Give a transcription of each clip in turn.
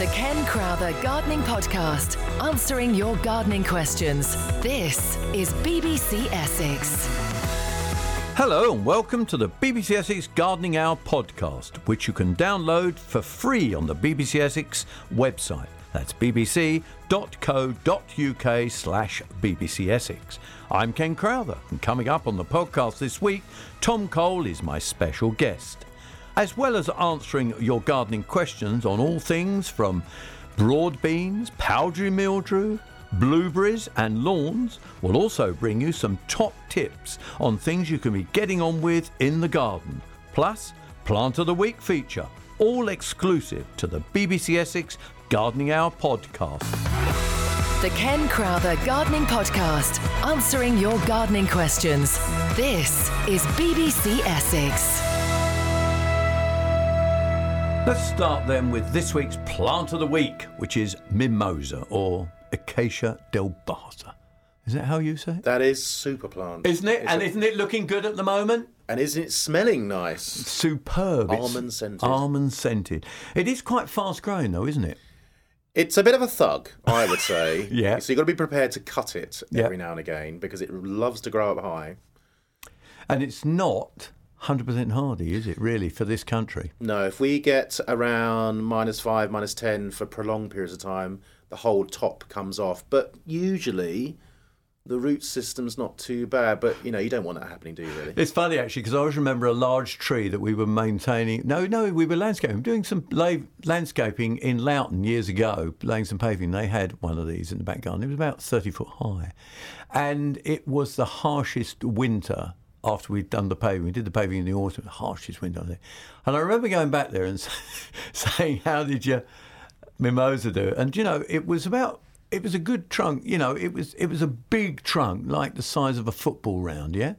The Ken Crowther Gardening Podcast, answering your gardening questions. This is BBC Essex. Hello and welcome to the BBC Essex Gardening Hour podcast, which you can download for free on the BBC Essex website. That's bbc.co.uk slash BBC Essex. I'm Ken Crowther, and coming up on the podcast this week, Tom Cole is my special guest. As well as answering your gardening questions on all things from broad beans, powdery mildew, blueberries and lawns, we'll also bring you some top tips on things you can be getting on with in the garden. Plus, Plant of the Week feature, all exclusive to the BBC Essex Gardening Hour podcast. The Ken Crowther Gardening Podcast, answering your gardening questions. This is BBC Essex. Let's start then with this week's plant of the week, which is mimosa or Acacia dealbata. Is that how you say it? That is super plant. Isn't it? It's and a- isn't it looking good at the moment? and isn't it smelling nice? Superb. Almond scented. Almond scented. It is quite fast growing though, isn't it? It's a bit of a thug, I would say. Yeah. So you've got to be prepared to cut it Yeah. every now and again because it loves to grow up high. And it's not 100% hardy, is it, really, for this country? No, if we get around minus five, minus 10 for prolonged periods of time, the whole top comes off. But usually the root system's not too bad. But, you know, you don't want that happening, do you, really? It's funny actually because I always remember a large tree that we were maintaining. No, no, we were landscaping, doing some la- landscaping in Loughton years ago, laying some paving. They had one of these in the back garden. It was about 30 foot high. And it was the harshest winter after we'd done the paving. We did the paving in the autumn, the harshest winter. I think. And I remember going back there and saying, How did you mimosa do? And, you know, it was about. It was a good trunk, you know. It was it was a big trunk, like the size of a football round, yeah.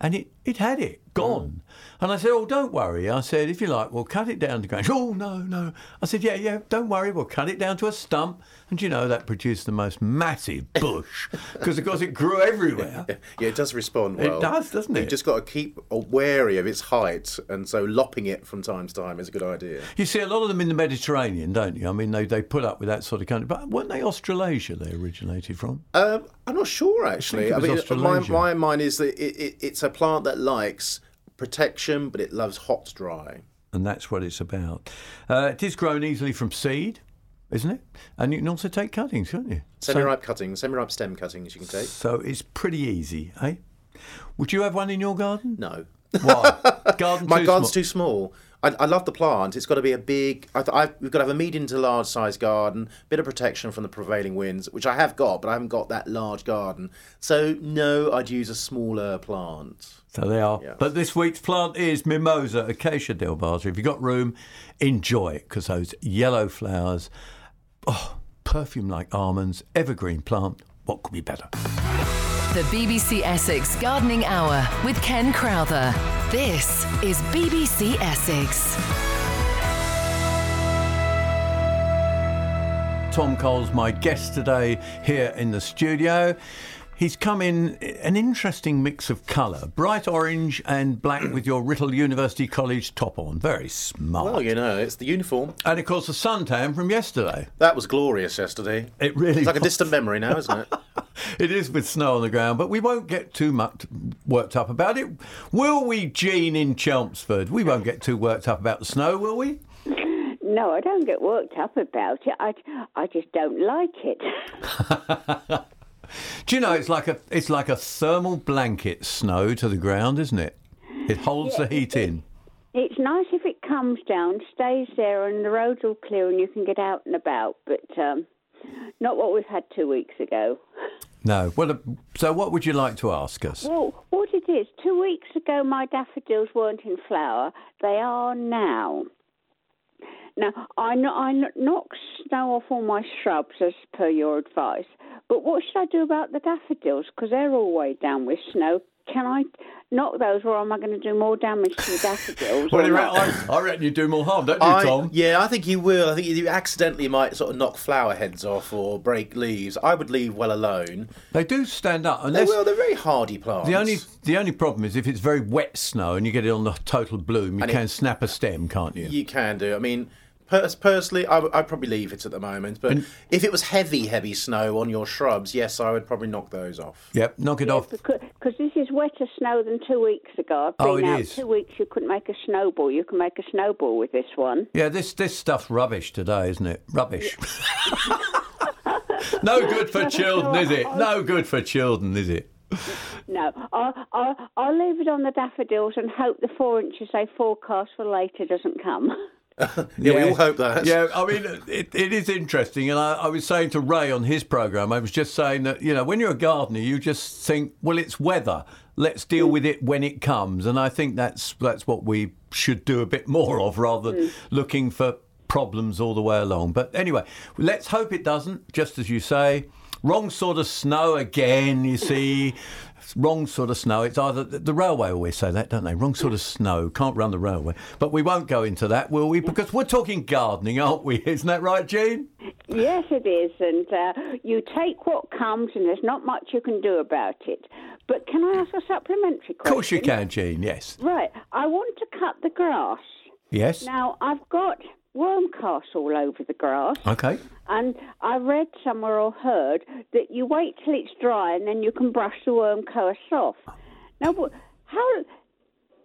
And it, it had it gone. And I said, "Oh, don't worry." I said, "If you like, we'll cut it down to grass." Oh no, no. I said, "Yeah, yeah, don't worry. We'll cut it down to a stump." And you know that produced the most massive bush because of course it grew everywhere. Yeah, it does respond well. It does, doesn't it? You've just got to keep wary of its height. And so lopping it from time to time is a good idea. You see a lot of them in the Mediterranean, don't you? I mean, they, they put up with that sort of country. But weren't they Australasia they originated from? Um, I'm not sure actually. it I, mean, my, my mind is that it, it, it's a plant that likes protection, but it loves hot dry. and that's what it's about. Uh, it is grown easily from seed, isn't it? And you can also take cuttings, can't you? Semi-ripe cuttings, semi-ripe stem cuttings you can take. So, so it's pretty easy, eh? Would you have one in your garden? No, Why? garden my too garden's small? too small. I, I love the plant. It's got to be a big. I, I, we've got to have a medium to large size garden, bit of protection from the prevailing winds, which I have got, but I haven't got that large garden. So no, I'd use a smaller plant. So they are. Yeah. But this week's plant is Mimosa Acacia dealbata. If you've got room, enjoy it because those yellow flowers, oh, perfume like almonds, evergreen plant. What could be better? The BBC Essex Gardening Hour with Ken Crowther. This is BBC Essex. Tom Cole's my guest today here in the studio. He's come in an interesting mix of colour bright orange and black with your Writtle University College top on. Very smart. Well, you know, it's the uniform. and of course, the suntan from yesterday. That was glorious yesterday. It really It's like a distant memory now, isn't it? It is with snow on the ground, but we won't get too much worked up about it. Will we, Jean in Chelmsford? We won't get too worked up about the snow, will we? No, I don't get worked up about it. I, I just don't like it. Do you know it's like a it's like a thermal blanket snow to the ground, isn't it? It holds the heat in. It's nice if it comes down, stays there, and the roads all clear and you can get out and about. But um, not what we've had two weeks ago. No. Well, uh, so what would you like to ask us? Well, what it is, two weeks ago my daffodils weren't in flower. They are now. Now, I, I knock snow off all my shrubs as per your advice, but what should I do about the daffodils? Because they're all way down with snow. Can I knock those, or am I going to do more damage to the daffodils? Well, you reckon- I, I reckon you do more harm, don't you, I, Tom? yeah, I think you will. I think you accidentally might sort of knock flower heads off or break leaves. I would leave well alone. They do stand up, They unless will. They're very hardy plants. the only the only problem is if it's very wet snow and you get it on the total bloom, you And it- can snap a stem, can't you? you can do. I mean, Pers- personally, I would probably leave it at the moment. But if it was heavy, heavy snow on your shrubs, yes, I would probably knock those off. Yep, knock it off. Because this is wetter snow than two weeks ago. I've Oh, been it out is. two weeks. You couldn't make a snowball. You can make a snowball with this one. Yeah, this this stuff's rubbish today, isn't it? Rubbish. no good for children, is it? No good for children, is it? No, I'll, I'll, I'll leave it on the daffodils and hope the four inches they forecast for later doesn't come. Yeah, we all hope that. Yeah, I mean, it, it is interesting. And I, I was saying to Ray on his program, I was just saying that, you know, when you're a gardener, you just think, well, it's weather. Let's deal with it when it comes. And I think that's that's what we should do a bit more of rather than mm. looking for problems all the way along. But anyway, let's hope it doesn't, just as you say. Wrong sort of snow again, you see. Wrong sort of snow. It's either the railway always say that, don't they? Wrong sort of snow. Can't run the railway. But we won't go into that, will we? Because we're talking gardening, aren't we? Isn't that right, Jean? yes, it is. And uh, you take what comes, and there's not much you can do about it. But can I ask a supplementary question? Of course you can, Jean. Yes. Right. I want to cut the grass. Yes. Now, I've got worm casts all over the grass. Okay. And I read somewhere or heard that you wait till it's dry and then you can brush the worm course off. Now, wh- how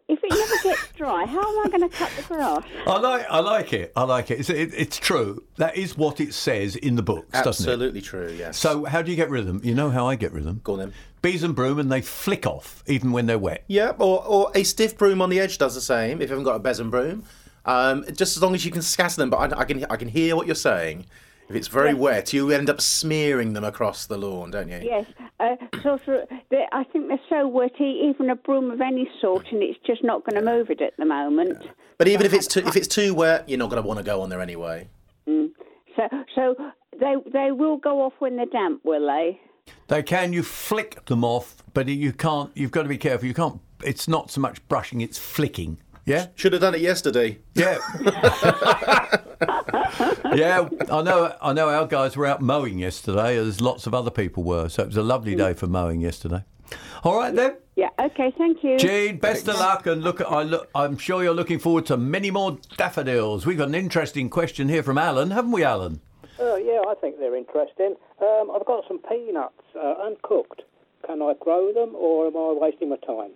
if it never gets dry, how am I going to cut the grass? I like. I like it. I like it. It's, it. it's true. That is what it says in the books, doesn't it? Absolutely true, yes. So how do you get rid of them? You know how I get rid of them. Go on then. Besom broom, and they flick off even when they're wet. Yeah, or, or a stiff broom on the edge does the same if you haven't got a besom broom. Um, just as long as you can scatter them, but I, I can I can hear what you're saying. If it's very wet, you end up smearing them across the lawn, don't you? Yes, uh, sort of. they- I think they're so wetty, even a broom of any sort, and it's just not going to move it at the moment. But even if it's too, if it's too wet, you're not going to want to go on there anyway. So, so they they will go off when they're damp, will they? They can. You flick them off, but you can't. You've got to be careful. You can't. It's not so much brushing; it's flicking. Yeah. Should have done it yesterday. Yeah. yeah, I know. I know. Our guys were out mowing yesterday, as lots of other people were. So it was a lovely day for mowing yesterday. All right then, Yeah. Okay. Thank you. Jean. Best of luck, and look. I look. I'm sure you're looking forward to many more daffodils. We've got an interesting question here from Alan, haven't we, Alan? Oh, yeah, I think they're interesting. Um, I've got some peanuts uh, uncooked. Can I grow them or am I wasting my time?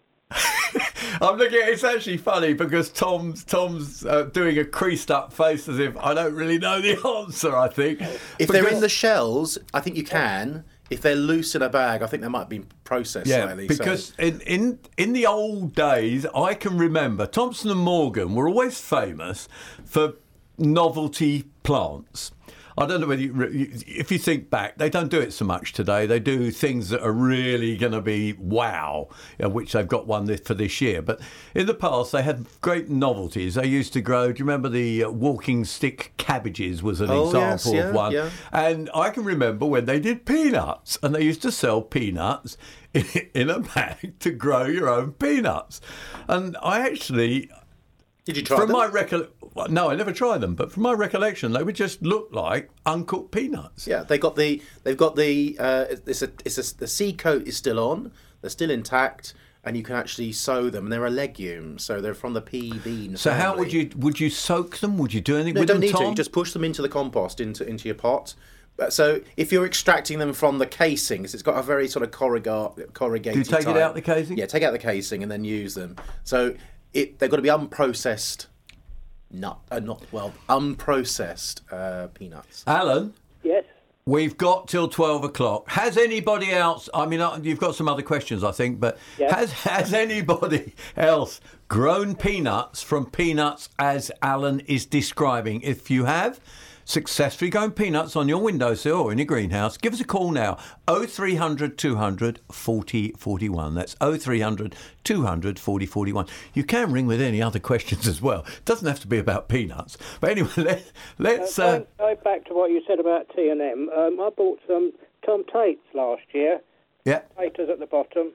I'm looking. It's actually funny because Tom's Tom's uh, doing a creased up face as if I don't really know the answer. I think If they're in the shells, I think you can. If they're loose in a bag, I think they might be processed Yeah, slightly. so- because in, in in the old days, I can remember Thompson and Morgan were always famous for novelty plants. I don't know whether you, if you think back, they don't do it so much today. They do things that are really going to be wow, uh, which they've got one for this year. But in the past, they had great novelties. They used to grow. Do you remember the uh, walking stick cabbages? Was an Oh, yes, example yeah, of one. yeah. And I can remember when they did peanuts, and they used to sell peanuts in a bag to grow your own peanuts. And I actually, did you try them? from them? my recollection, no, I never tried them, but from my recollection, they would just look like uncooked peanuts. Yeah, they got the they've got the uh, it's a it's a the seed coat is still on. They're still intact, and you can actually sow them. And they're a legume, so they're from the pea bean. So how would you would you soak them? Would you do anything No, with don't them, need to. Tom? You just push them into the compost into into your pot. So if you're extracting them from the casings, it's got a very sort of corruga- corrugated. Do you take it out the casing? Yeah, take out the casing and then use them. So it they've got to be unprocessed, not uh, not well unprocessed uh, peanuts. Alan. Yes. We've got till twelve o'clock. Has anybody else? I mean, uh, you've got some other questions, I think, but Yeah. has has anybody else grown peanuts from peanuts as Alan is describing? If you have successfully grown peanuts on your windowsill or in your greenhouse, give us a call now. 0300 200 40 41. That's 0300 200 40 41. You can ring with any other questions as well. It doesn't have to be about peanuts. But anyway, let, let's. Uh, going, going back to what you said about T&M, um, I bought some TomTatoes last year. yeah. Potatoes at the bottom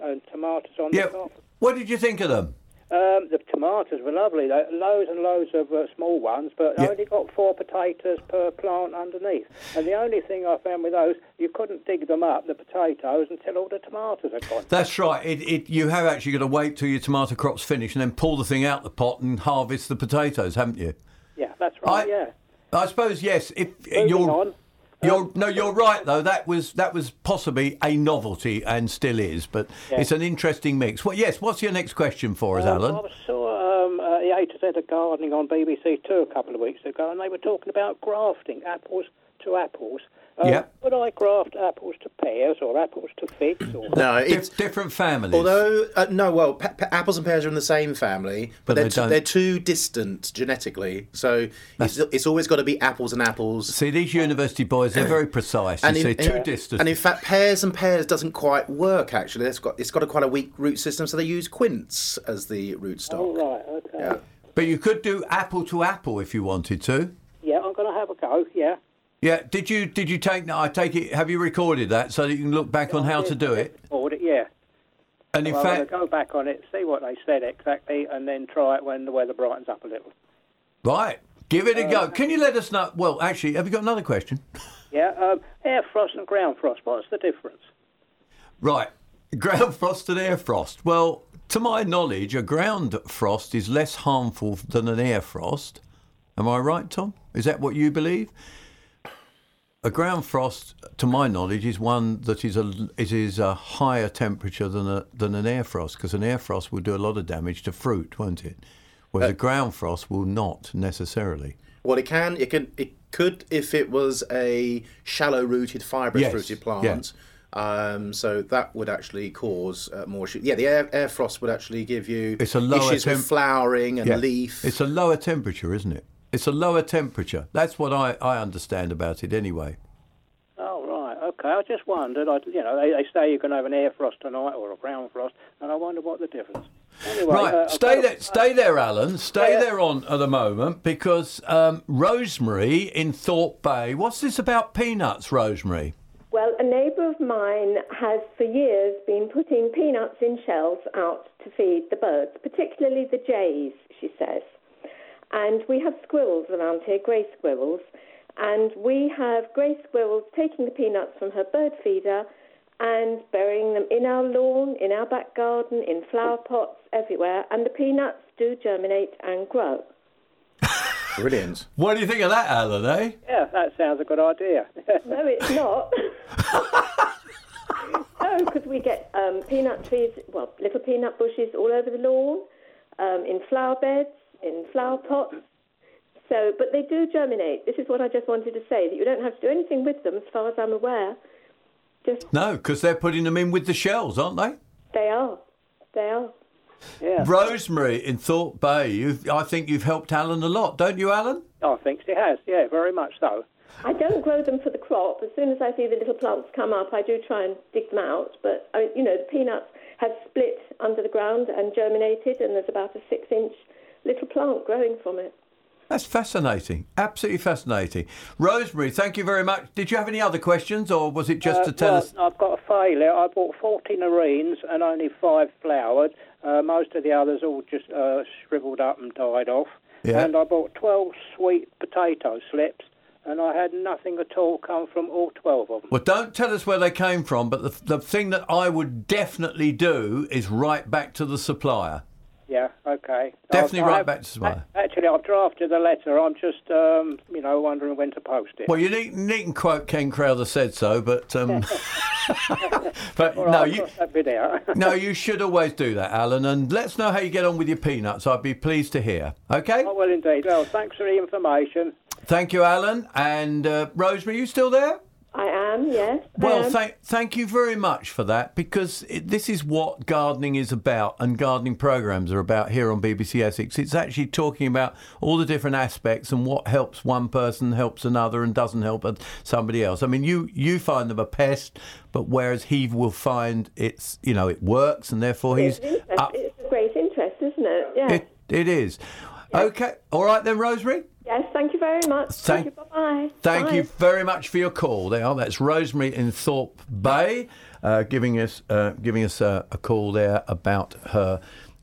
and tomatoes on Yeah. the top. What did you think of them? Um, the tomatoes were lovely. Lo- Loads and loads of uh, small ones, but Yeah. I only got four potatoes per plant underneath. And the only thing I found with those, you couldn't dig them up, the potatoes, until all the tomatoes had gone. That's right. It, it, you have actually got to wait till your tomato crop's finished and then pull the thing out the pot and harvest the potatoes, haven't you? Yeah. that's right. I- yeah. I suppose yes. If Moving you're, on. You're no, you're right though. That was that was possibly a novelty and still is, but Yeah. it's an interesting mix. Well, yes. What's your next question for us, Um, Alan? I saw um, uh, the A to Z of gardening on BBC Two a couple of weeks ago, and they were talking about grafting apples to apples. Um, Yeah. Would I graft apples to pears or apples to figs? Or... No, Dif- it's different families. although uh, no, well, pa- pa- apples and pears are in the same family, But but, they're they t- they're too distant genetically. So it's, it's always got to be apples and apples. See, these university boys, they're very precise. You And in- say too and- distant. And in fact, pears and pears doesn't quite work. Actually, it's got it's got a quite a weak root system, so they use quince as the root stock. Oh, right, okay. Yeah. but you could do apple to apple if you wanted to. Yeah, I'm going to have a go, yeah. Yeah. Did you did you take? I take it. Have you recorded that so that you can look back on how to do it? Order, yeah. And in Well, I'm fact, go back on it, see what they said exactly, and then try it when the weather brightens up a little. right. Give it a Uh, go. Can you let us know? Well, actually, have you got another question? Yeah, um, air frost and ground frost, what's the difference? Right. Ground frost and air frost. Well, to my knowledge, a ground frost is less harmful than an air frost. Am I right, Tom? Is that what you believe? A ground frost, to my knowledge, is one that is a is, is a higher temperature than a than an air frost because an air frost will do a lot of damage to fruit, won't it? Whereas a ground frost will not necessarily. Well, it can. It can. It could if it was a shallow-rooted, fibrous Yes, rooted yeah. plant. Um, so that would actually cause uh, more issues. Yeah, the air, air frost would actually give you It's a lower issues temp- with flowering and Yeah. leaf. It's a lower temperature, isn't it? It's a lower temperature. That's what I, I understand about it anyway. Oh, right, okay. I just wondered, I, you know, they, they say you can have an air frost tonight or a ground frost, and I wonder what the difference. Anyway, Right, uh, stay got a- there, stay there, Alan. Stay Yeah. there on at the moment because um, Rosemary in Thorpe Bay. What's this about peanuts, Rosemary? Well, a neighbour of mine has for years been putting peanuts in shells out to feed the birds, particularly the jays, she says. And we have squirrels around here, grey squirrels, and we have grey squirrels taking the peanuts from her bird feeder and burying them in our lawn, in our back garden, in flower pots, everywhere, and the peanuts do germinate and grow. Brilliant. What do you think of that, Alan? Eh? Yeah, that sounds a good idea. No, it's not. no, because we get um, peanut trees, well, little peanut bushes all over the lawn, um, in flower beds, in flower pots. So, but they do germinate. This is what I just wanted to say that you don't have to do anything with them, as far as I'm aware. Just No, because they're putting them in with the shells, aren't they? they are, they are. yeah, Rosemary in Thorpe Bay. You've, I think you've helped Alan a lot, don't you, Alan? Oh, I think she has, yeah, very much so. I don't grow them for the crop. As soon as I see the little plants come up, I do try and dig them out. But I mean, you know, the peanuts have split under the ground and germinated, and there's about a six-inch little plant growing from it. That's fascinating. Absolutely fascinating. Rosemary, thank you very much. Did you have any other questions, or was it just Uh, to tell well, us? I've got a failure. I bought 40 nerines and only five flowered. Uh, most of the others all just uh, shriveled up and died off. Yeah. And I bought 12 sweet potato slips, and I had nothing at all come from all 12 of them. Well, don't tell us where they came from, but the, the thing that I would definitely do is write back to the supplier. Yeah, okay. Definitely I've- right have- back to a- Actually, I've drafted a letter. I'm just, um, you know, wondering when to post it. Well, you needn't, needn't quote Ken Crowther said so, but um, but All no, you no, you should always do that, Alan. And let's know how you get on with your peanuts. I'd be pleased to hear. Okay. oh, well, indeed. Well, thanks for the information. Thank you, Alan. And uh, Rosemary, you still there? I am, yes. Well, am. thank thank you very much for that because it, this is what gardening is about and gardening programs are about here on BBC Essex. It's actually talking about all the different aspects and what helps one person helps another and doesn't help somebody else. I mean, you you find them a pest, but whereas he will find it's you know it works and therefore he's it's, up. it's a great interest, isn't it? Yes. It it is. Okay, all right then, Rosemary. yes, thank you very much. Thank- you. Bye-bye. Thank Bye. you very much for your call. There, that's Rosemary in Thorpe Bay, uh, giving us uh, giving us a, a call there about her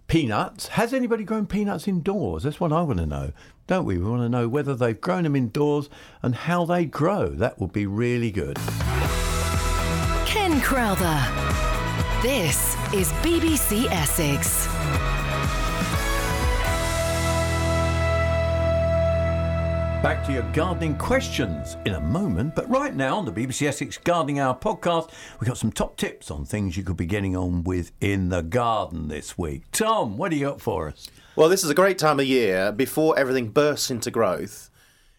peanuts. Has anybody grown peanuts indoors? That's what I want to know, don't we? We want to know whether they've grown them indoors and how they grow. That would be really good. Ken Crowther. This is BBC Essex. Back to your gardening questions in a moment, but right now on the BBC Essex Gardening Hour podcast, we've got some top tips on things you could be getting on with in the garden this week. Tom, what do you got for us? Well, this is a great time of year before everything bursts into growth.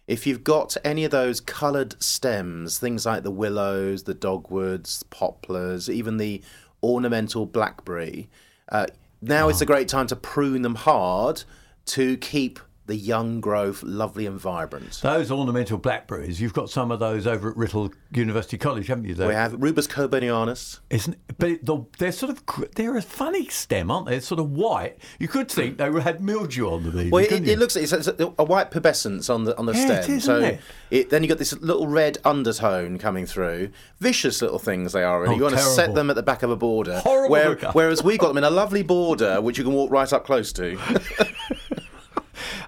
If you've got any of those coloured stems, things like the willows, the dogwoods, poplars, even the ornamental blackberry, uh, now is a great time to prune them hard to keep the young growth lovely and vibrant. Those ornamental blackberries, you've got some of those over at Writtle University College, haven't you? There? We have Rubus cockburnianus. Isn't but the, they're sort of they're a funny stem, aren't they? They're sort of white. You could think they had mildew on them. Even, Well, it, it looks it's a, a white pubescence on the on the Yeah, stem. it is, so isn't it? then you got this little red undertone coming through. Vicious little things they are. Really, Oh, you want to set them at the back of a border. Horrible Where, whereas we got them in a lovely border, which you can walk right up close to.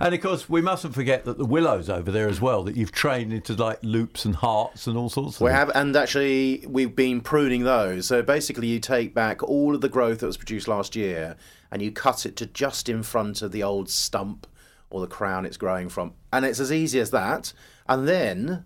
And of course, we mustn't forget that the willows over there as well that you've trained into like loops and hearts and all sorts of. Things. We things. have, and actually, we've been pruning those. So basically, you take back all of the growth that was produced last year, and you cut it to just in front of the old stump or the crown it's growing from, and it's as easy as that. And then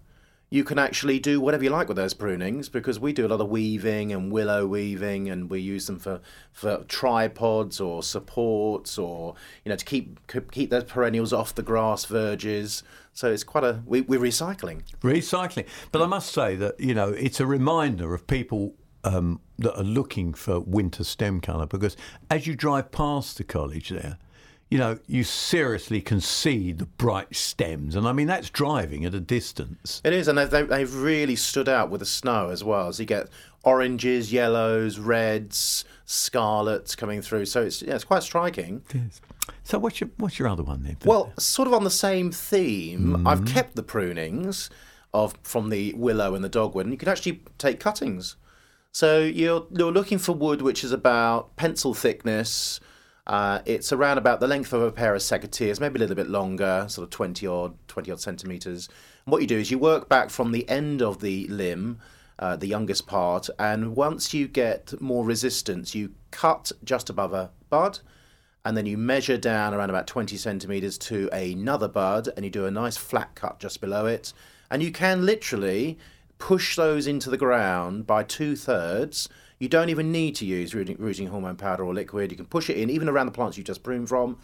you can actually do whatever you like with those prunings because we do a lot of weaving and willow weaving, and we use them for for tripods or supports or you know to keep keep those perennials off the grass verges. So it's quite a we, we're recycling. recycling. But I must say that you know it's a reminder of people um, that are looking for winter stem colour because as you drive past the college there, you know you seriously can see the bright stems, and I mean that's driving at a distance. It is, and they've, they've- really stood out with the snow as well. So you get oranges, yellows, reds, scarlets coming through. So it's yeah, it's quite striking. It is. So what's your what's your other one then? Well, sort of on the same theme, mm. I've kept the prunings of from the willow and the dogwood, and you can actually take cuttings. So you're you're looking for wood which is about pencil thickness. Uh, it's around about the length of a pair of secateurs, maybe a little bit longer, sort of twenty odd twenty odd centimeters. And what you do is you work back from the end of the limb, uh, the youngest part, and once you get more resistance, you cut just above a bud and then you measure down around about 20 centimeters to another bud and you do a nice flat cut just below it and you can literally push those into the ground by two thirds you don't even need to use rooting, rooting hormone powder or liquid. You can push it in even around the plants you just pruned from.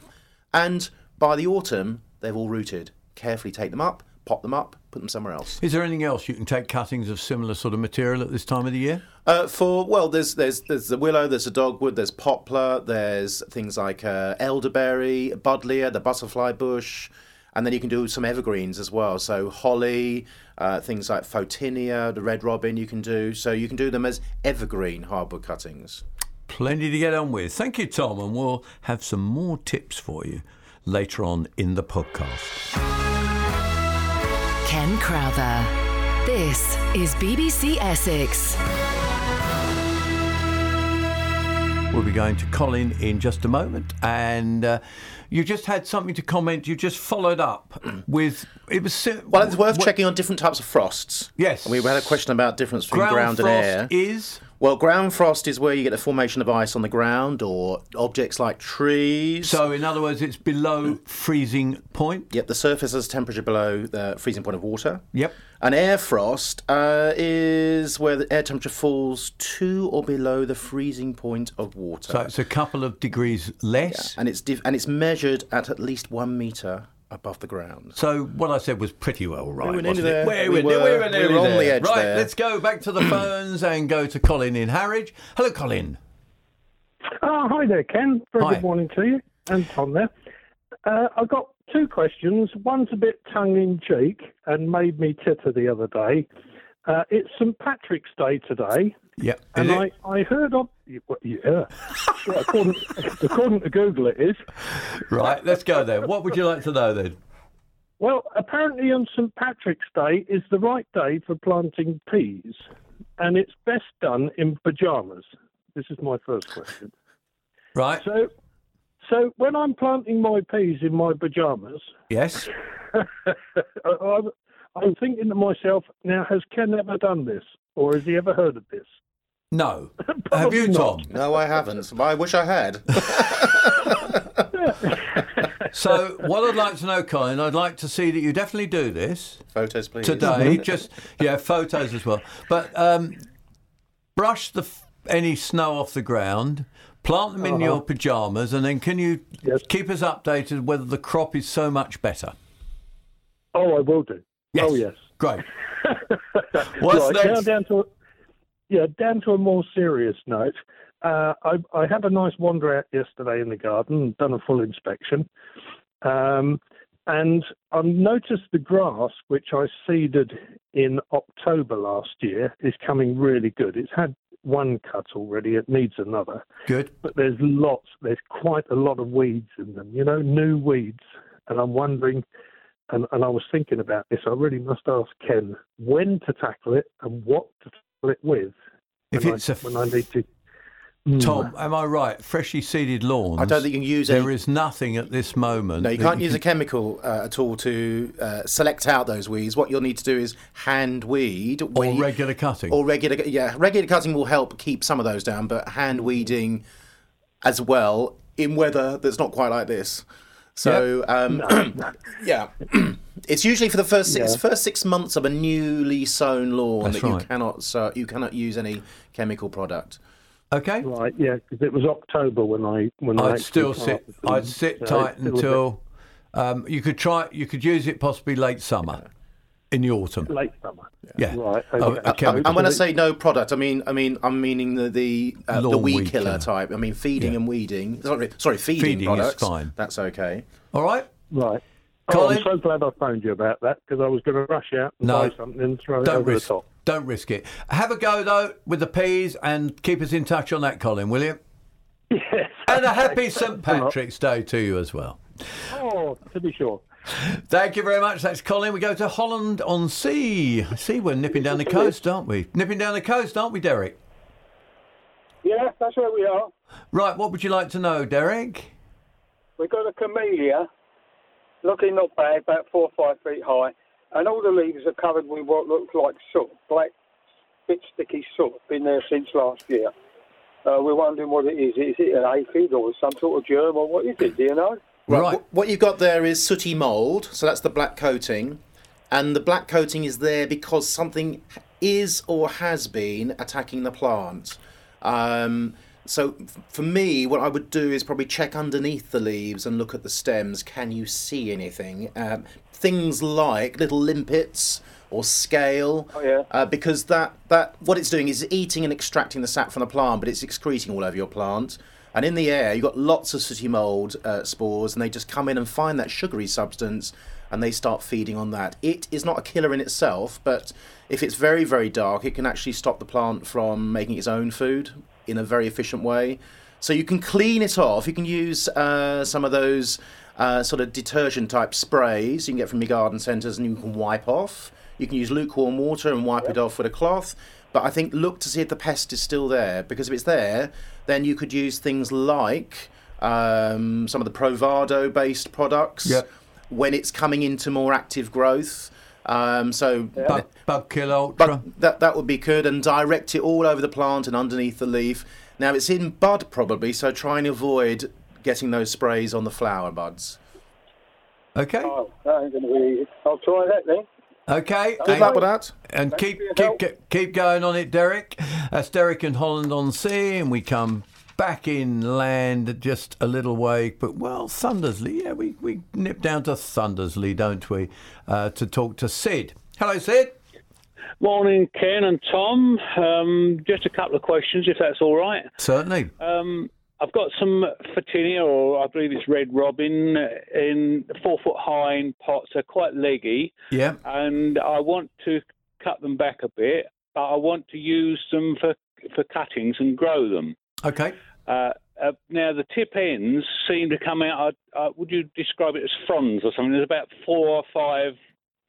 And by the autumn they've all rooted. Carefully take them up pop them up put them somewhere else. Is there anything else you can take cuttings of similar sort of material at this time of the year? Uh, for well, there's there's there's the willow, there's the dogwood, there's poplar, there's things like uh, elderberry, buddleia, the butterfly bush, and then you can do some evergreens as well. So holly, uh, things like photinia, the red robin, you can do. So you can do them as evergreen hardwood cuttings. Plenty to get on with. Thank you, Tom, and we'll have some more tips for you later on in the podcast. Ken Crowther. This is BBC Essex. We'll be going to Colin in just a moment, and uh, you just had something to comment. You just followed up with it was Well, it's worth what- checking on different types of frosts. Yes. And we had a question about difference between Ground, ground, and air. is Well, ground frost is where you get the formation of ice on the ground or objects like trees. so. In other words, it's below freezing point. Yep, the surface has a temperature below the freezing point of water. Yep. An air frost uh, is where the air temperature falls to or below the freezing point of water. So it's a couple of degrees less. and it's diff- and it's measured at at least one meter above the ground. So what I said was pretty well right, were nearly wasn't there. it? We're, We we're- were- we're we were on there. the edge Right, there. let's go back to the phones and go to Colin in Harwich. Hello, Colin. Oh, hi there, Ken. Very Hi. good morning to you and Tom there. Uh, I've got two questions. One's a bit tongue in cheek and made me titter the other day. Uh, it's St Patrick's Day today, Yep. and I, I heard of yeah, according, according to Google it is. Right, let's go there. What would you like to know then? Well, apparently on St Patrick's Day is the right day for planting peas, and it's best done in pajamas. This is my first question. Right. So, so when I'm planting my peas in my pajamas, Yes. I'm, I'm thinking to myself, now has Ken ever done this, or has he ever heard of this? No. Have you, Tom? No, I haven't. I wish I had. So, what I'd like to know, Colin, I'd like to see that you definitely do this Photos, please. today. Just yeah, photos as well. But um, brush the f- any snow off the ground. Plant them in your pajamas, and then can you Yes. keep us updated whether the crop is so much better? Oh, I will do. Yes. Oh, yes. Great. What's right, next? down to yeah, down to a more serious note. Uh, I, I had a nice wander out yesterday in the garden, done a full inspection, um, and I noticed the grass, which I seeded in October last year, is coming really good. It's had one cut already; it needs another. Good. But there's lots, there's quite a lot of weeds in them. You know, new weeds, and I'm wondering. And, and I was thinking about this. I really must ask Ken when to tackle it and what to tackle it with. If when it's I, a when I need to. Mm. Tom, am I right? Freshly seeded lawns. I don't think you can use There any- is nothing at this moment. No, you can't use a chemical uh, at all to uh, select out those weeds. What you'll need to do is hand weed or when regular cutting. or regular. Yeah, regular cutting will help keep some of those down, but hand weeding as well in weather that's not quite like this. So um, yeah, it's usually for the first six, Yeah. first six months of a newly sown lawn That's that you cannot so you cannot use any chemical product. okay. Right, yeah, because it was October when I when I I'd actually still sit. I'd sit so tight it's still a until um, you could try. You could use it possibly late summer, in the autumn. late summer. Yeah. Right. Oh, Okay. a. And when I say no product, I mean I mean I'm meaning the the, uh, the weed weed killer, killer. type. I mean feeding Yeah. and weeding. Sorry, sorry, feeding, Feeding is fine. That's okay. All right. Right. Colin? Oh, I'm so glad I phoned you about that because I was going to rush out and No. buy something and throw it Don't over risk. the top. Don't risk it. Have a go though with the peas and keep us in touch on that, Colin. Will you? Yes. And a happy St Patrick's Day to you as well. Oh, to be sure. Thank you very much. That's Colin. We go to Holland on Sea. I see we're nipping down the coast, aren't we? Nipping down the coast, aren't we, Derek? Yeah, that's where we are. Right. What would you like to know, Derek? We've got a camellia, looking not bad, about four or five feet high, and all the leaves are covered with what looks like soot, black, bit sticky soot. Been there since last year. Uh, we're wondering what it is. Is it an aphid or some sort of germ, or what is it? Do you know? Right. wh- What you've got there is sooty mould, so that's the black coating, and the black coating is there because something is or has been attacking the plant. Um, so for me, what I would do is probably check underneath the leaves and look at the stems. Can you see anything? Um, things like little limpets or scale. Oh, yeah. Uh, because that, that what it's doing is eating and extracting the sap from the plant, but it's excreting all over your plant. And in the air, you've got lots of sooty mold uh, spores, and they just come in and find that sugary substance, and they start feeding on that. It is not a killer in itself, but if it's very, very dark, it can actually stop the plant from making its own food in a very efficient way. So you can clean it off. You can use uh, some of those uh, sort of detergent type sprays you can get from your garden centres, and you can wipe off. You can use lukewarm water and wipe it off with a cloth. But I think look to see if the pest is still there, because if it's there, then you could use things like um, some of the Provado based products Yep. when it's coming into more active growth. Um, so Bug, bug kill ultra. but that that would be good, and direct it all over the plant and underneath the leaf. Now it's in bud probably, so try and avoid getting those sprays on the flower buds. okay. Oh, that ain't going to be easy. I'll try that then. Okay. Good and, luck with that. and Thanks keep keep help. keep keep going on it, Derek. That's Derek and Holland on Sea, and we come back inland just a little way. But well, Thundersley, yeah, we we nip down to Thundersley, don't we, uh, to talk to Sid. Hello, Sid. Morning, Ken and Tom. Um, just a couple of questions, if that's all right. Certainly. Um, I've got some Photinia, or I believe it's Red Robin, in four foot high in pots. They're quite leggy, Yeah. and I want to cut them back a bit, but I want to use them for for cuttings and grow them. Okay. Uh, uh, now the tip ends seem to come out. Uh, uh, would you describe it as fronds or something? There's about four or five.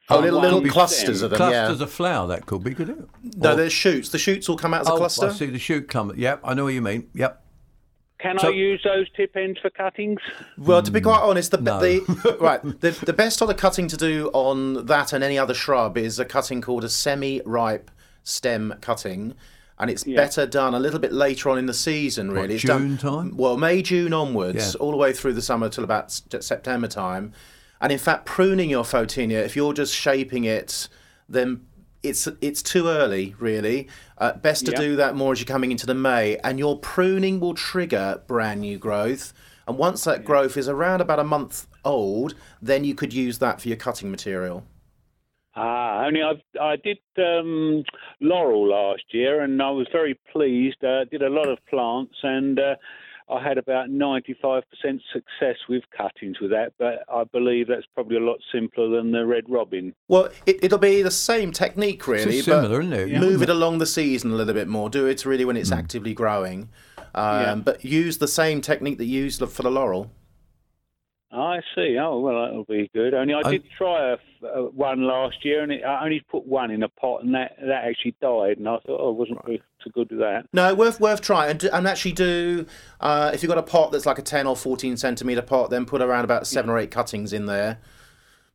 Oh, on little, one little stem. clusters of them, Clusters yeah. of flower that could be, could it? No, Or- there's shoots. The shoots all come out as a oh, cluster. I see the shoot come. Yep, I know what you mean. Yep. Can So- I use those tip ends for cuttings? Well, to be quite hmm. honest, the, no. the right the, the best sort of cutting to do on that and any other shrub is a cutting called a semi-ripe stem cutting. And it's Yeah. better done a little bit later on in the season, really. What, June done, time? Well, May, June onwards, Yeah. all the way through the summer till about September time. And in fact, pruning your photinia, if you're just shaping it, then it's it's too early, really. Uh, best to Yeah. do that more as you're coming into the May, and your pruning will trigger brand new growth. And once that growth is around about a month old, then you could use that for your cutting material. Ah, only I I did um, laurel last year, and I was very pleased. Uh, did a lot of plants, and uh, I had about ninety-five percent success with cuttings with that. But I believe that's probably a lot simpler than the red robin. Well, it, it'll be the same technique, really. It's similar, but isn't it? Move it along the season a little bit more. Do it really when it's Hmm. actively growing. Um, Yeah. But use the same technique that you used for the laurel. I see. Oh well, that'll be good. Only I I- did try a, uh, one last year, and it, I only put one in a pot, and that that actually died. And I thought, oh, I wasn't very- so good with that. No, worth worth trying and, and actually do. Uh, if you've got a pot that's like a ten or fourteen centimeter pot, then put around about seven or eight cuttings in there.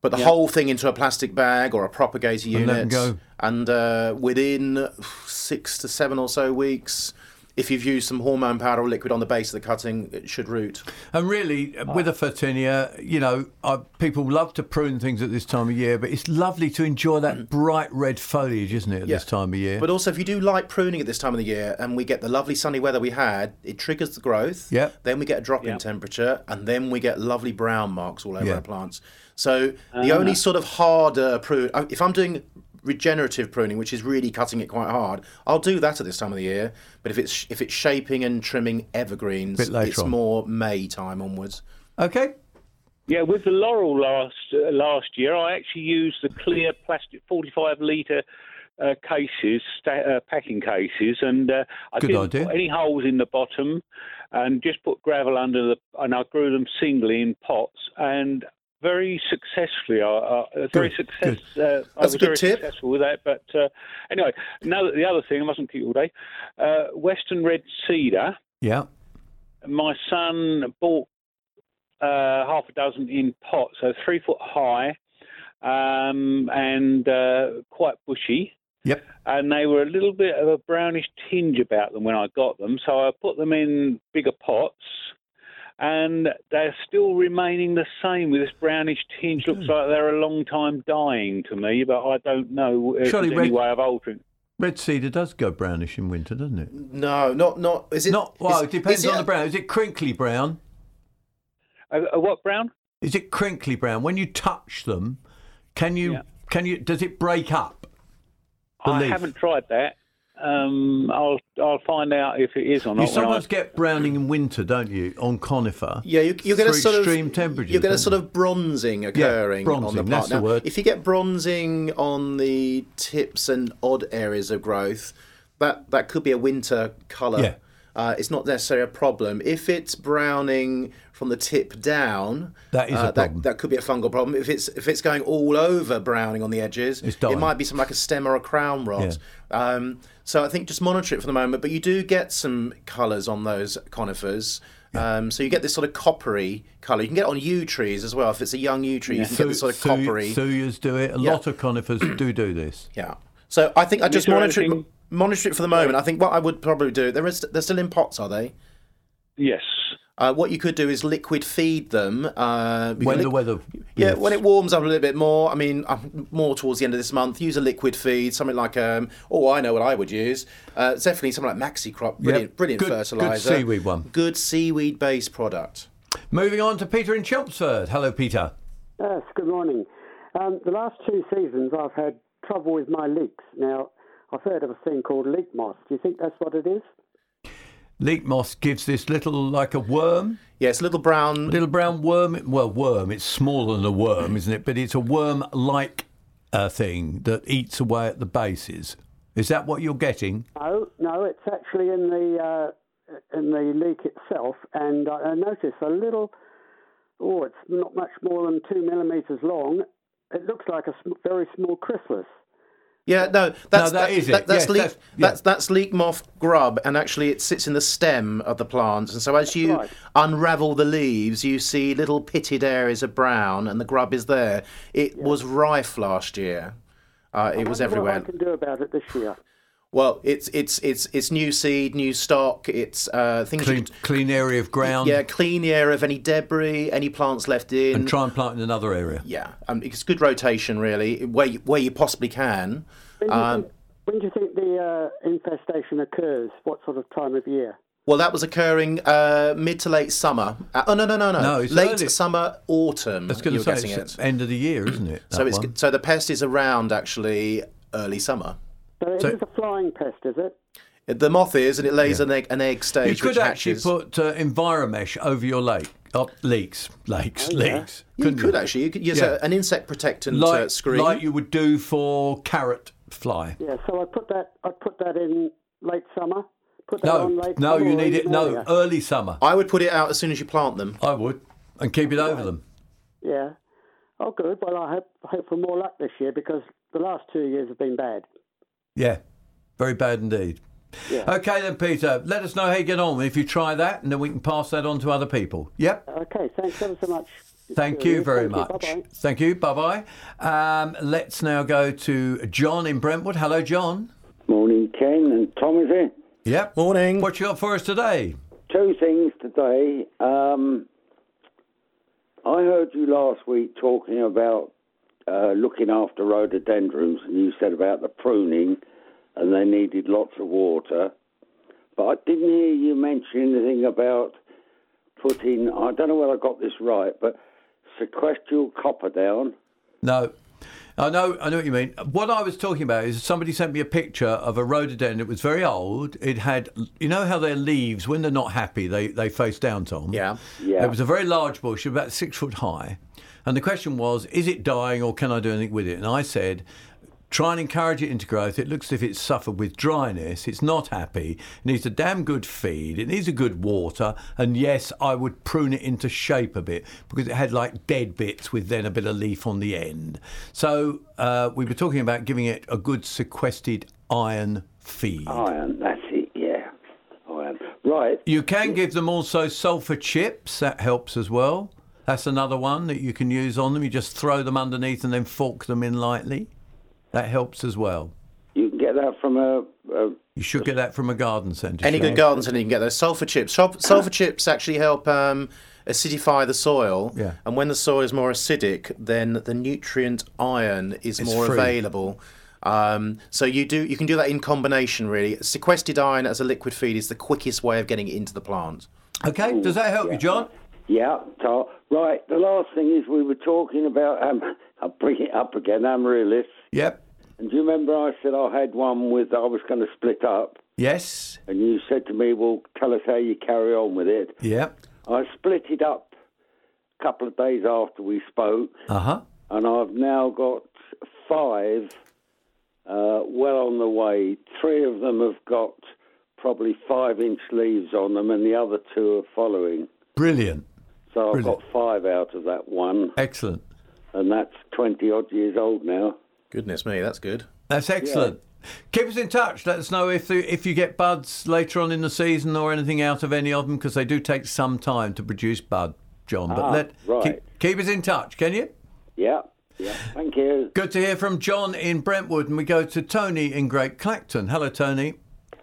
Put the Yeah. whole thing into a plastic bag or a propagator And let 'em unit, go. and uh, within six to seven or so weeks, if you've used some hormone powder or liquid on the base of the cutting, it should root. And really, with a Photinia, you know, uh, people love to prune things at this time of year, but it's lovely to enjoy that bright red foliage, isn't it, at Mm. Yeah. this time of year? But also, if you do light pruning at this time of the year and we get the lovely sunny weather we had, it triggers the growth. Yeah. Then we get a drop Yeah. in temperature and then we get lovely brown marks all over Yeah. our plants. So the only sort of harder prune, uh, if I'm doing regenerative pruning, which is really cutting it quite hard, I'll do that at this time of the year. But if it's if it's shaping and trimming evergreens, it's on. more May time onwards. okay. Yeah, with the laurel last uh, last year, I actually used the clear plastic 45 litre uh, cases, sta- uh, packing cases, and uh, I Good didn't idea. put any holes in the bottom, and just put gravel under the, and I grew them singly in pots, and very successfully. I, I very success. Uh, I was very tip. successful with that. But uh, anyway, now the other thing, I mustn't keep you all day. Uh, Western red cedar Yeah. my son bought uh, half a dozen in pots, so three foot high um, and uh, quite bushy. Yep. And they were a little bit of a brownish tinge about them when I got them, so I put them in bigger pots. And they're still remaining the same with this brownish tinge. Looks like they're a long time dying to me, but I don't know if Surely there's any red- way of altering. Red cedar does go brownish in winter, doesn't it? No, not not. Is it Not well. is- it depends is it on the brown. Is it crinkly brown? A, uh, what brown? Is it crinkly brown? When you touch them, can you Yeah. can you does it break up? I leaf? haven't tried that. Um, I'll I'll find out if it is or You not. when I- sometimes get browning in winter, don't you, on conifer? Yeah, you, you get a through sort extreme of temperatures. You get a sort of bronzing occurring on the bronzing, plant. that's the word. If you get bronzing on the tips and odd areas of growth, that that could be a winter colour. Yeah. Uh, it's not necessarily a problem. If it's browning from the tip down, That is a uh, problem. That, that could be a fungal problem. If it's if it's going all over browning on the edges, It's it might be something like a stem or a crown rot. Um, so I think just monitor it for the moment. But you do get some colours on those conifers. Um, so you get this sort of coppery colour. You can get it on yew trees as well. If it's a young yew tree, you can get this sort of Thu- coppery. Thuyas do it. A Yeah. lot of conifers do do this. Yeah. So I think I just there monitor it, anything- monitor it for the moment. I think what I would probably do. There is they're still in pots, are they? yes. Uh, what you could do is liquid feed them. Uh, When can the weather Yeah, lifts. when it warms up a little bit more. I mean, uh, more towards the end of this month, use a liquid feed, something like um. Oh, I know what I would use. Uh, definitely something like Maxicrop. Brilliant, brilliant Good- good fertilizer. seaweed one. Good seaweed based product. Moving on to Peter in Chelmsford. Hello, Peter. Yes, good morning. Um, the last two seasons I've had trouble with my leeks. Now, I've heard of a thing called leek moth. Do you think that's what it is? Leek moth gives this little like a worm, Yeah, it's a little brown. little brown worm. Well, worm. It's smaller than a worm, isn't it? But it's a worm-like uh, thing that eats away at the bases. Is that what you're getting? No, no, it's actually in the uh, in the leek itself, and I, I noticed a little. Oh, it's not much more than two millimeters long. It looks like a sm- very small chrysalis. Yeah, no, that's that is it. that's Yes, leek. that's- yeah. That's that's leek moth grub, and actually it sits in the stem of the plant. And so as you right. unravel the leaves, you see little pitted areas of brown, and the grub is there. It was rife last year. Uh, it was everywhere. What I can do about it this year? Well, it's it's it's it's new seed, new stock. It's uh, things Clean, could- clean area of ground. yeah, clean the area of any debris, any plants left in. And try and plant in another area. yeah, um, it's good rotation really, where you, where you possibly can. When do you Um, think, when do you think the uh, infestation occurs? What sort of time of year? Well, that was occurring uh, mid to late summer. Uh, oh no no no no! No, late early. summer, autumn. I was going you to were say getting it's it. end of the year, isn't it? So that it's so the pest is around actually early summer. So it So- is a flying pest, is it? The moth is, and it lays Yeah. an egg an egg stage. You could which actually hatches. put uh, Enviromesh over your lake. Up leaks, lakes, Oh, yeah. leaks. You couldn't could actually. You could use Yeah. a, an insect protectant like, uh, screen. like you would do for carrot fly. Yeah. So I put that. I put that in late summer. Put that on No, late no, summer you need it. No, earlier? early summer. I would put it out as soon as you plant them. I would, and keep it over them. Yeah. Oh, good. Well, I hope hope for more luck this year because the last two years have been bad. Yeah, very bad indeed. Yeah. Okay then, Peter. Let us know how you get on if you try that, and then we can pass that on to other people. Yep. Okay. Thanks ever so much. Thank you very Thank you. much. Bye-bye. Thank you. Bye bye. Um, let's now go to John in Brentwood. Hello, John. Morning, Ken and Tom, is it? Yep. Morning. What you got for us today? Two things today. Um, I heard you last week talking about uh, looking after rhododendrons, and you said about the pruning, and they needed lots of water. But I didn't hear you mention anything about putting, I don't know whether I got this right, but sequestral copper down. No. I know, I know what you mean. What I was talking about is somebody sent me a picture of a rhododendron. It was very old. It had, you know how their leaves, when they're not happy, they, they face down, Tom? Yeah. Yeah. It was a very large bush, about six foot high. And the question was, is it dying or can I do anything with it? And I said, try and encourage it into growth. It looks as if it's suffered with dryness. It's not happy. It needs a damn good feed. It needs a good water. And yes, I would prune it into shape a bit because it had like dead bits with then a bit of leaf on the end. So uh, we were talking about giving it a good sequestered iron feed. Iron, that's it, yeah. Iron. Right. You can give them also sulfur chips. That helps as well. That's another one that you can use on them. You just throw them underneath and then fork them in lightly. That helps as well. You can get that from a, a You should get that from a garden centre. Any good garden centre you can get those sulfur chips. Sul- Sulfur chips actually help um, acidify the soil. Yeah. And when the soil is more acidic, then the nutrient iron is It's more free. available. Um, so you do you can do that in combination really. Sequestered iron as a liquid feed is the quickest way of getting it into the plant. Okay, does that help you, John? Yeah, so, right. The last thing is we were talking about. Um, I'll bring it up again. Amaryllis. Yep. And do you remember I said I had one with I was going to split up, Yes. and you said to me, "Well, tell us how you carry on with it." Yep. I split it up a couple of days after we spoke, Uh huh. and I've now got five uh, well on the way. Three of them have got probably five-inch leaves on them, and the other two are following. Brilliant. So I've Brilliant. got five out of that one, Excellent. and that's 20 odd years old now. Goodness me, that's good. That's excellent. Keep us in touch. Let us know if the, if you get buds later on in the season or anything out of any of them because they do take some time to produce bud, John. But Ah, let right. keep, keep us in touch, can you? Yeah, yeah. Thank you. Good to hear from John in Brentwood, and we go to Tony in Great Clacton. Hello, Tony.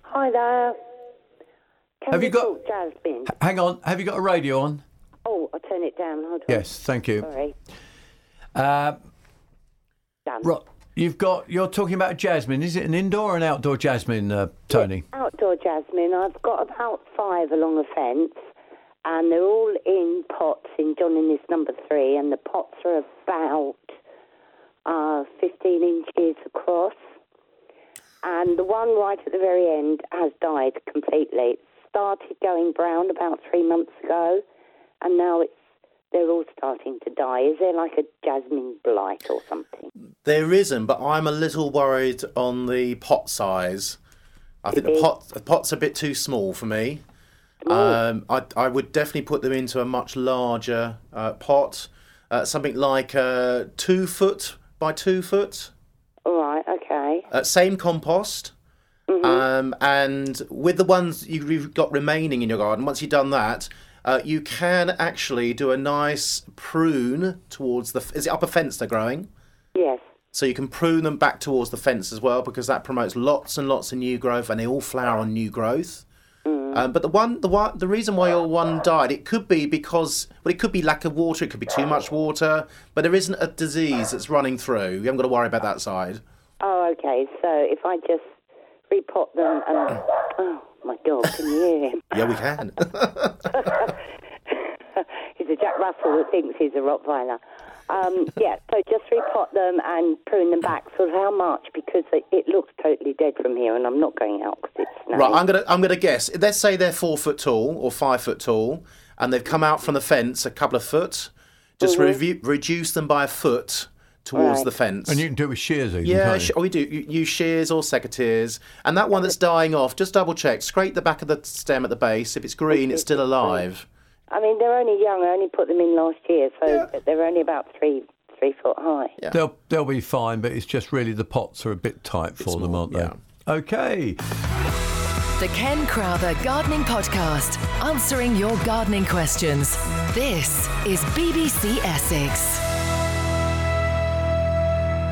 Hi there. Can Have you got- talk Jasmine? Hang on, have you got a radio on? Oh, I'll turn it down. Hold on. Yes, thank you. Sorry. Uh, Done. right, you've got. You're talking about jasmine. Is it an indoor or an outdoor jasmine, uh, Tony? Outdoor jasmine. I've got about five along a fence, and they're all in pots in John Innes number three, and the pots are about uh, 15 inches across. And the one right at the very end has died completely. It started going brown about three months ago, and now it's they're all starting to die. Is there like a jasmine blight or something? There isn't, but I'm a little worried on the pot size. I think the pot the pot's a bit too small for me. Um, I I would definitely put them into a much larger uh, pot, uh, something like uh, two foot by two foot. All right, okay. Uh, same compost. Um, and with the ones you've got remaining in your garden, once you've done that, uh, you can actually do a nice prune towards the. Is it upper fence they're growing? Yes. So you can prune them back towards the fence as well because that promotes lots and lots of new growth, and they all flower on new growth. Um, but the one, the one, the reason why your one died, it could be because, well, it could be lack of water, it could be too much water, but there isn't a disease that's running through. You haven't got to worry about that side. Oh, okay. So if I just repot them and oh my God, can you hear him? Yeah, we can. he's a Jack Russell that thinks he's a Rottweiler. Um, yeah, so just repot them and prune them back. So how much? Because it, it looks totally dead from here, and I'm not going out because it's snowing. Right, I'm gonna I'm gonna guess. Let's say they're four foot tall or five foot tall, and they've come out from the fence a couple of foot. Just Mhm. revu- reduce them by a foot towards Right. the fence. And you can do it with shears even, yeah, can't sh- oh, you? oh, we do. You use shears or secateurs, and that one that's dying off, just double check. Scrape the back of the stem at the base. If it's green, it's still alive. I mean, they're only young. I only put them in last year, so they're only about three three foot high. They'll they'll be fine, but it's just really the pots are a bit tight for them, aren't they? Okay. The Ken Crowther Gardening Podcast, answering your gardening questions. This is BBC Essex.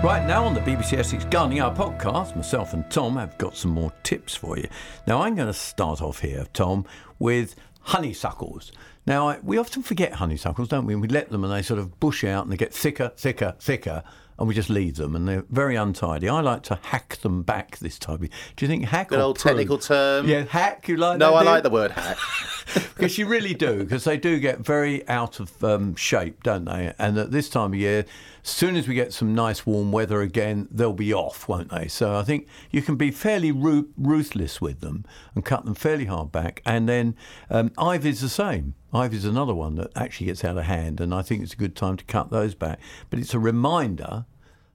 Right now on the BBC Essex Gardening Hour podcast, myself and Tom have got some more tips for you. Now I'm going to start off here, Tom, with honeysuckles. Now I, we often forget honeysuckles, don't we? We let them and they sort of bush out and they get thicker, thicker, thicker, and we just leave them and they're very untidy. I like to hack them back this time. Do you think hack Good or old prune? technical term. Yeah, hack. You like No? I do like the word hack. because you really do, because they do get very out of um, shape, don't they? And at this time of year, soon as we get some nice warm weather again, they'll be off, won't they? So I think you can be fairly ru- ruthless with them and cut them fairly hard back. And then um, ivy's the same. Ivy's another one that actually gets out of hand, and I think it's a good time to cut those back. But it's a reminder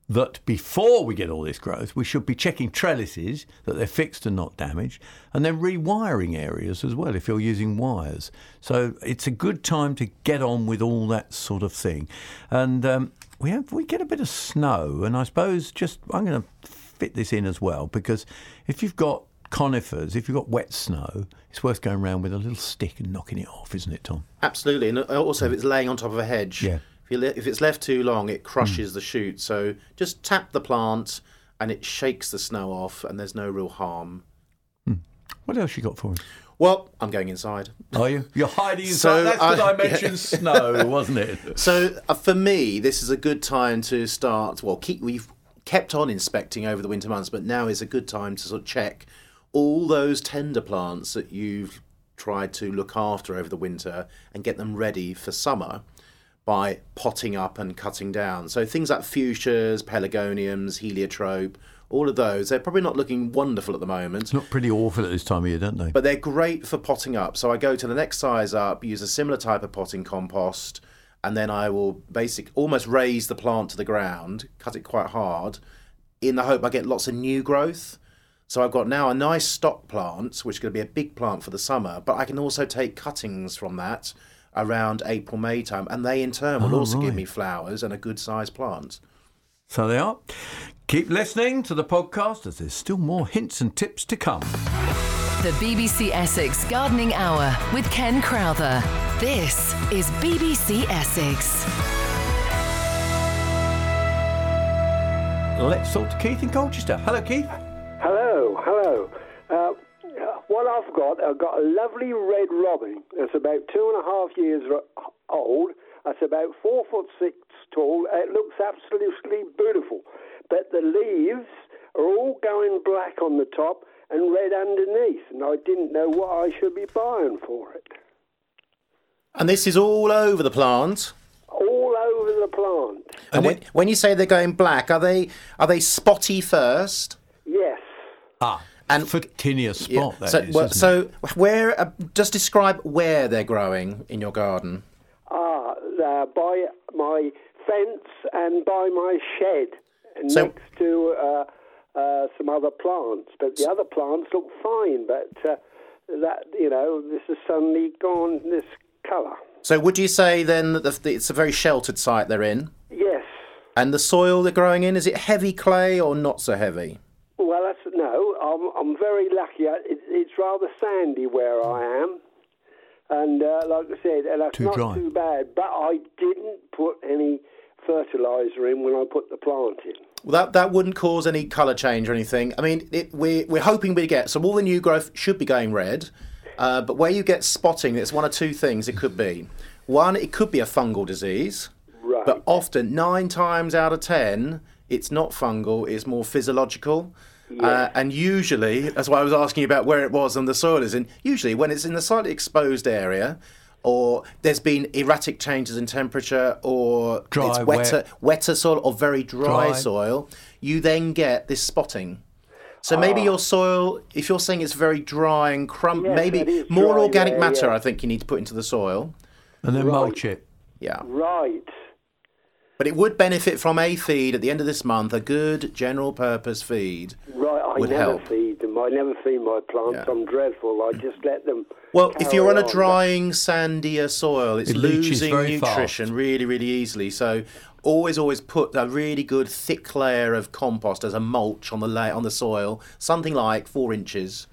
that before we get all this growth, we should be checking trellises that they're fixed and not damaged, and then rewiring areas as well if you're using wires. So it's a good time to get on with all that sort of thing. And um, we have we get a bit of snow, and I suppose just I'm going to fit this in as well because if you've got conifers, if you've got wet snow, it's worth going around with a little stick and knocking it off, isn't it, Tom? Absolutely, and also if it's laying on top of a hedge. Yeah. If, you if it's left too long, it crushes mm. the shoot. So just tap the plant, and it shakes the snow off, and there's no real harm. Hmm. What else you got for us? Well, I'm going inside. Are you? You're hiding inside. So That's because I, I- mentioned yeah. snow, wasn't it? So uh, for me, this is a good time to start. Well, keep we've kept on inspecting over the winter months, but now is a good time to sort of check all those tender plants that you've tried to look after over the winter and get them ready for summer by potting up and cutting down. So things like fuchsias, pelargoniums, heliotrope, all of those, they're probably not looking wonderful at the moment. It's not pretty awful at this time of year, don't they? But they're great for potting up. So I go to the next size up, use a similar type of potting compost, and then I will basic almost raise the plant to the ground, cut it quite hard, in the hope I get lots of new growth. So I've got now a nice stock plant, which is going to be a big plant for the summer, but I can also take cuttings from that around April, May time, and they in turn will Oh, also give me flowers and a good sized plant. So they are. Keep listening to the podcast as there's still more hints and tips to come. The BBC Essex Gardening Hour with Ken Crowther. This is BBC Essex. Let's talk to Keith in Colchester. Hello, Keith. Hello, hello. Uh, what I've got, I've got a lovely red robin. It's about two and a half years old. It's about four foot six tall. It looks absolutely beautiful. But the leaves are all going black on the top and red underneath, and I didn't know what I should be buying for it. And this is all over the plant. All over the plant. And when, when you say they're going black, are they are they spotty first? Yes. Ah, and Photinia spot. that so, is, well, isn't so where? Uh, just describe where they're growing in your garden. Ah, uh, by my fence and by my shed So- next to uh, uh, some other plants. But the other plants look fine. But uh, that you know, this has suddenly gone this colour. So would you say then that the, it's a very sheltered site they're in? Yes. And the soil they're growing in is it heavy clay or not so heavy? Well, that's no. I'm I'm very lucky. It, it's rather sandy where I am, and uh, like I said, and that's Too not dry. too bad. But I didn't put any fertiliser in when I put the plant in. Well, that that wouldn't cause any colour change or anything. I mean, it, we're we're hoping we get so all the new growth should be going red, uh, but where you get spotting, it's one of two things. It could be one, it could be a fungal disease, Right. but often nine times out of ten, it's not fungal. It's more physiological. Uh, and usually, that's why I was asking you about where it was and the soil is in. Usually, when it's in the slightly exposed area, or there's been erratic changes in temperature, or Dry, it's wetter, wet. wetter soil, or very dry, Dry. soil, you then get this spotting. So maybe Ah. your soil, if you're saying it's very dry and crumb, Yes, maybe more dry, organic yeah, matter, yeah. I think you need to put into the soil. And then Right. mulch it. Yeah. Right. But it would benefit from a feed at the end of this month, a good general purpose feed. Right, I would never help. feed them. I never feed my plants. Yeah. I'm dreadful. I just let them. Well, if you're on a on. drying, sandier soil, it's It losing very nutrition really, really easily. So always, always put a really good thick layer of compost as a mulch on the la- on the soil, something like four inches.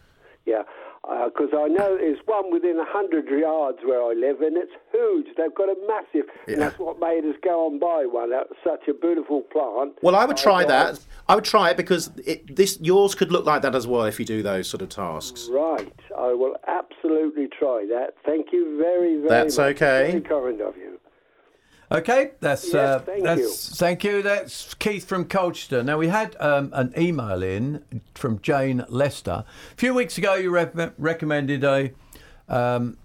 Yeah, Uh, because I know there's one within a hundred yards where I live, and it's huge. They've got a massive, Yeah. and that's what made us go and buy one. That's such a beautiful plant. Well, I would try thought- that. I would try it because it, this yours could look like that as well if you do those sort of tasks. Right, I will absolutely try that. Thank you very, very That's much. okay. Very kind of you. Okay, that's Yes, uh, thank that's you. thank you. That's Keith from Colchester. Now we had um, an email in from Jane Lester a few weeks ago. You re- recommended a um,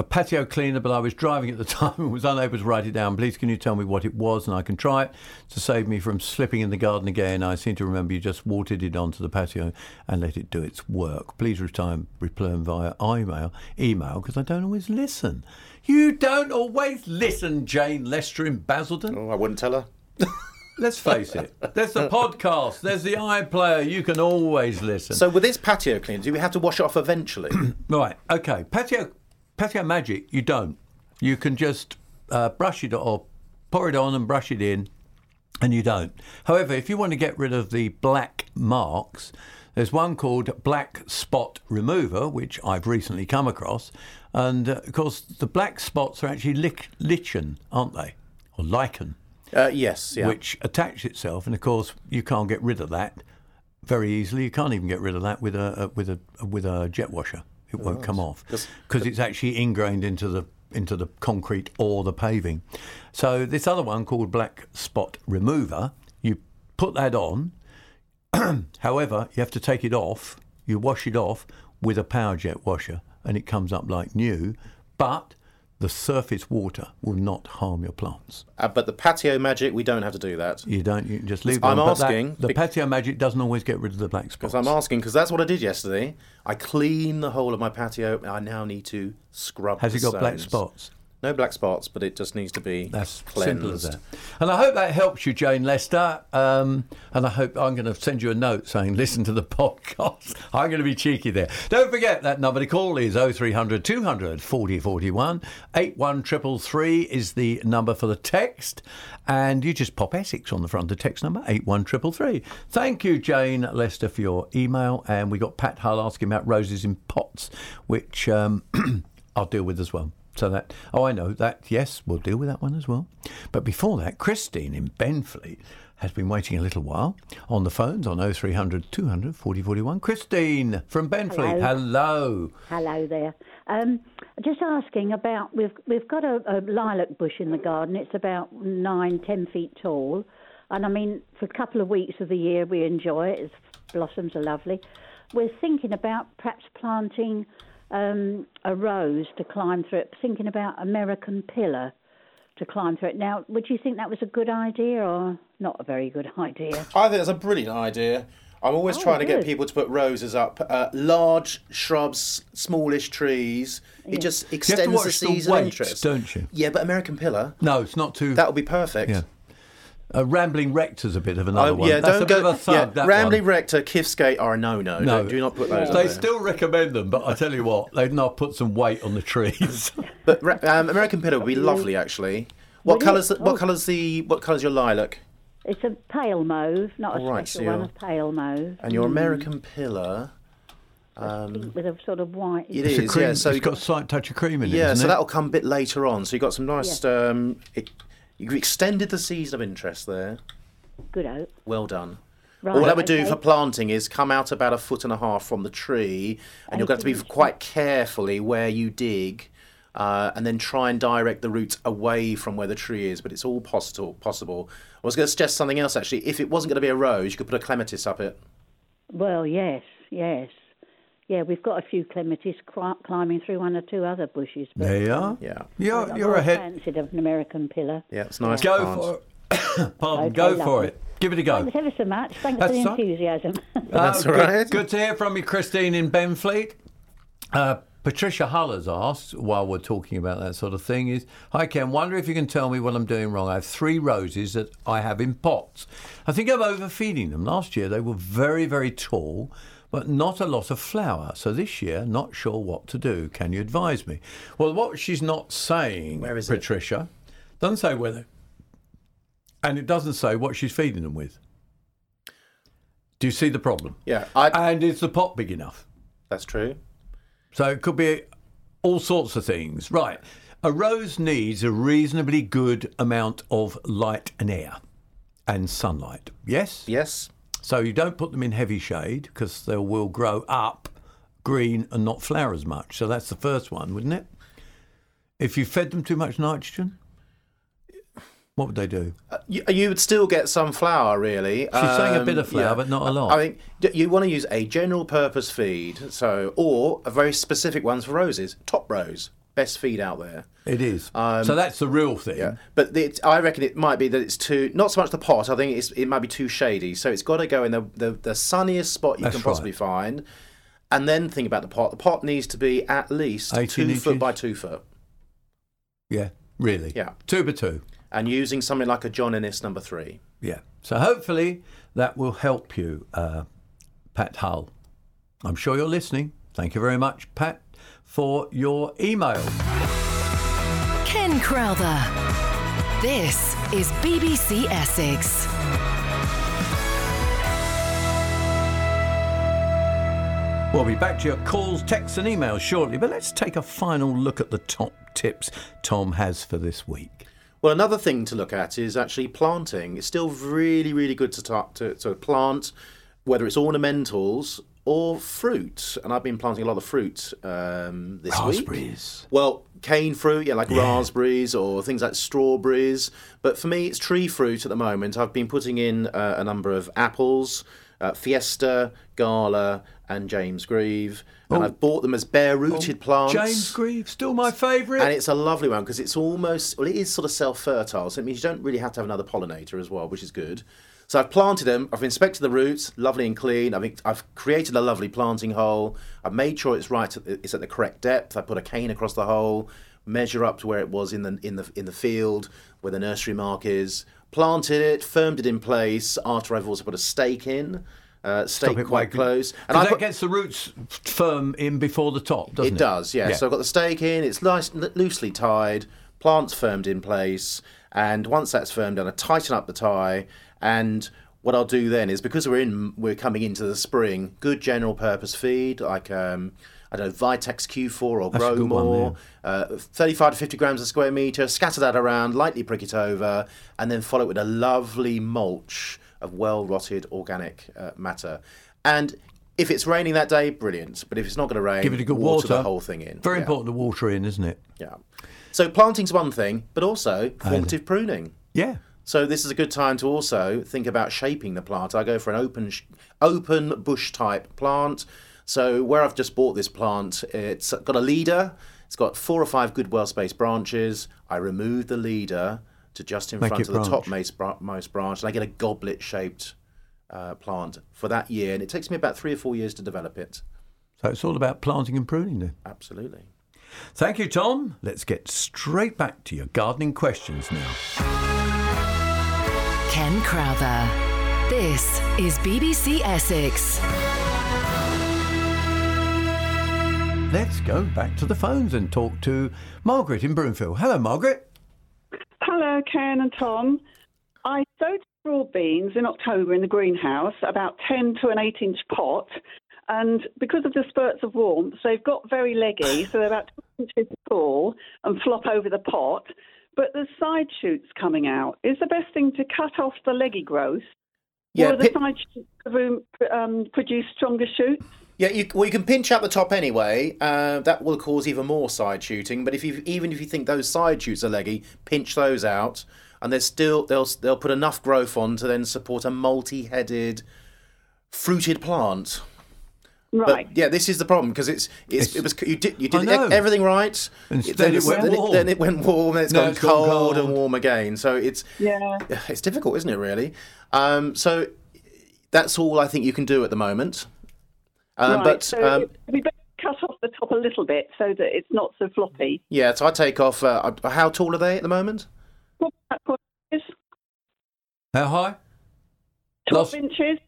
a patio cleaner, but I was driving at the time and was unable to write it down. Please, can you tell me what it was, and I can try it to save me from slipping in the garden again. I seem to remember you just watered it onto the patio and let it do its work. Please return return via email, email because I don't always listen. You don't always listen, Jane Lester in Basildon. Oh, I wouldn't tell her. Let's face it. There's the podcast. There's the iPlayer. You can always listen. So with this patio cleaner, do we have to wash it off eventually? Right. Okay. Patio patio magic. You don't. You can just uh, brush it or pour it on and brush it in, and you don't. However, if you want to get rid of the black marks, there's one called Black Spot Remover, which I've recently come across, and uh, of course the black spots are actually lich- lichen, aren't they, or lichen, uh, yes, yeah. which attach itself, and of course you can't get rid of that very easily. You can't even get rid of that with a, a with a with a jet washer. It won't come off because it's actually ingrained into the into the concrete or the paving. So this other one called Black Spot Remover, you put that on. However, you have to take it off. You wash it off with a power jet washer, and it comes up like new. But the surface water will not harm your plants. Uh, but the patio magic, we don't have to do that. You don't. You can just leave. I'm. But that- asking the patio magic doesn't always get rid of the black spots. Because I'm asking, because that's what I did yesterday. I cleaned the whole of my patio. I now need to scrub. Has it got black spots? No black spots, but it just needs to be That's cleansed. simple as that. And I hope that helps you, Jane Lester. Um, and I hope I'm going to send you a note saying, listen to the podcast. I'm going to be cheeky there. Don't forget that number to call is 0300 200 4041. 81333 is the number for the text. And you just pop Essex on the front of the text number, 81333. Thank you, Jane Lester, for your email. And we got Pat Hull asking about roses in pots, which um, I'll deal with as well. So that, oh, I know that, yes, we'll deal with that one as well. But before that, Christine in Benfleet has been waiting a little while on the phones on 0300 200 4041. Christine from Benfleet, hello. Hello there. Um, just asking about we've we've got a, a lilac bush in the garden. It's about nine, ten feet tall, and I mean for a couple of weeks of the year we enjoy it. Its blossoms are lovely. We're thinking about perhaps planting um, a rose to climb through it. Thinking about American pillar to climb through it. Now, would you think that was a good idea or not a very good idea? I think that's a brilliant idea. I'm always Oh, trying to get people to put roses up. Uh, large shrubs, smallish trees. It just You have to extends the watch the season of weight, interest. don't you? Yeah, but American Pillar, No, it's not too. that would be perfect. Yeah. Uh, Rambling Rector's a bit of another Oh, one. yeah, That's don't a bit go. of a thud, yeah, that Rambling one. Rector, Kifsgate are a no-no. No, Don't- do not put those. up They there. still recommend them, but I tell you what, they've not put some weight on the trees. But um, American Pillar would be lovely, actually. What Would it? colours? What Oh. colours the? What colours your lilac? It's a pale mauve, not a All right, special so one, you're- a pale mauve. And your Mm. American Pillar. Um, with a sort of white. It's a cream- yeah. So it's you got a slight touch of cream in it. yeah, so it? that'll come a bit later on. So you've got some nice. Um, it, you extended the season of interest there. Good out. Well done. Right, All that would do for planting is come out about a foot and a half from the tree, and you're going to have to be quite carefully where you dig, uh, and then try and direct the roots away from where the tree is. But it's all possible. Possible. I was going to suggest something else actually. If it wasn't going to be a rose, you could put a clematis up it. Well, yes, yes. Yeah, we've got a few clematis climbing through one or two other bushes. But, There you are. Yeah. You're, I've you're always ahead. fancied an American pillar. Yeah, it's nice. Go plant. for it. Pardon, Okay, go for it. Give it a go. Thanks ever so much. Thanks That's for the enthusiasm. All good, right. Good to hear from you, Christine in Benfleet. Uh, Patricia Hull has asked, while we're talking about that sort of thing, is Hi Ken, wonder if you can tell me what I'm doing wrong. I have three roses that I have in pots. I think I'm overfeeding them. Last year they were very, very tall, but not a lot of flower. So this year, not sure what to do. Can you advise me? Well, what she's not saying, Where is it? Patricia, doesn't say whether, and it doesn't say what she's feeding them with. Do you see the problem? Yeah, I, And is the pot big enough? that's true. So it could be all sorts of things. Right. A rose needs a reasonably good amount of light and air and sunlight. Yes? Yes. So you don't put them in heavy shade because they will grow up green and not flower as much. So that's the first one, wouldn't it? If you fed them too much nitrogen, what would they do? Uh, you, uh, you would still get some flower, really. She's saying a bit of um, flower, but not a lot. I think d- you want to use a general purpose feed, so or a very specific ones for roses. Top rose, best feed out there. It is. Um, so that's the real thing. Yeah, but it, I reckon it might be that it's too not so much the pot. I think it's, it might be too shady. So it's got to go in the, the, the sunniest spot you That's can possibly find, and then think about the pot. The pot needs to be at least 18 two foot by two foot. Yeah, really. Yeah. Two by two. And using something like a John Innes number three. Yeah. So hopefully that will help you, uh, Pat Hull. I'm sure you're listening. Thank you very much, Pat, for your email. Ken Crowther. This is BBC Essex. We'll be back to your calls, texts, and emails shortly, but let's take a final look at the top tips Tom has for this week. Well, another thing to look at is actually planting. It's still really, really good to start to, to plant, whether it's ornamentals or fruit. And I've been planting a lot of fruit um, this week. Raspberries. Well, cane fruit, yeah, like raspberries or things like strawberries. But for me, it's tree fruit at the moment. I've been putting in uh, a number of apples, uh, Fiesta, Gala, and James Grieve. And Oh. I've bought them as bare rooted plants. James Grieve, still my favourite. And it's a lovely one because it's almost, well, it is sort of self fertile. So it means you don't really have to have another pollinator as well, which is good. So I've planted them, I've inspected the roots, lovely and clean. I've, I've created a lovely planting hole. I've made sure it's right, it's at the correct depth. I put a cane across the hole, measure up to where it was in the, in the, in the field, where the nursery mark is, planted it, firmed it in place after I've also put a stake in. Uh, stake it quite close, and I that put- gets the roots firm in before the top, doesn't it? it does, yeah. So I've got the stake in, it's nice, loosely tied, plants firmed in place, and once that's firmed down, I tighten up the tie. And what I'll do then is because we're in, we're coming into the spring, good general purpose feed like um, I don't know Vitax Q4 or That's Grow More, uh, 35 to 50 grams a square meter. Scatter that around, lightly prick it over, and then follow it with a lovely mulch of well rotted organic uh, matter. And if it's raining that day, brilliant. But if it's not going to rain, Give it a good water, water. the whole thing in. Very Yeah. important to water in, isn't it? Yeah. So planting's one thing, but also formative pruning. Yeah. So this is a good time to also think about shaping the plant. I go for an open, sh- open bush type plant. So where I've just bought this plant, it's got a leader. It's got four or five good, well spaced branches. I remove the leader to just in Make front of the topmost most branch, and I get a goblet shaped uh, plant for that year. And it takes me about three or four years to develop it. So it's all about planting and pruning then. Absolutely. Thank you, Tom. Let's get straight back to your gardening questions now. Ken Crowther. This is BBC Essex. Let's go back to the phones and talk to Margaret in Broomfield. Hello, Margaret. Hello, Ken and Tom. I sowed straw beans in October in the greenhouse, about 10 to an 8 inch pot. And because of the spurts of warmth, they've got very leggy, so they're about two inches tall and flop over the pot. But the side shoots coming out. Is the best thing to cut off the leggy growth? Yeah, or the pit- side shoots um, produce stronger shoots? Yeah, you, well, you can pinch up the top anyway. Uh, that will cause even more side shooting. But if you even if you think those side shoots are leggy, pinch those out, and there's still they'll they'll put enough growth on to then support a multi-headed, fruited plant. Right. But yeah, this is the problem because it's, it's, it was you did you did e- everything right. Instead then it went then warm. then it went warm. Then it's No, gone it's gone cold, and warm again. So it's Yeah. it's difficult, isn't it? Really. Um, so that's all I think you can do at the moment. Um, right. But so um, we better cut off the top a little bit so that it's not so floppy. Yeah, so I take off. Uh, uh, how tall are they at the moment? How high? Twelve inches.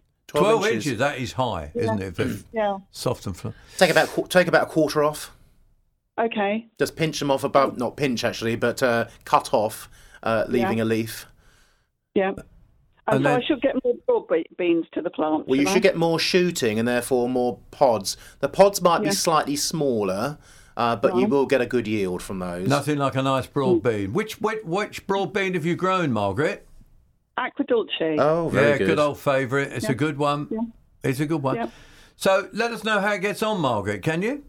12, inches. That is high, isn't Yeah. it? Very Yeah. soft and fluffy. Take about take about a quarter off. Okay. Just pinch them off about not pinch actually, but uh, cut off, uh, leaving Yeah. a leaf. Yeah. And, And so then- I should get more broad beans to the plant. Well, you should I? should get more shooting and therefore more pods. The pods might Yeah. be slightly smaller, uh, but you will get a good yield from those. Nothing like a nice broad bean. Which, which which broad bean have you grown, Margaret? Aquadulce. Oh, very yeah, good. old favourite. It's Yeah. a good one. Yeah. It's a good one. Yep. So let us know how it gets on, Margaret. Can you?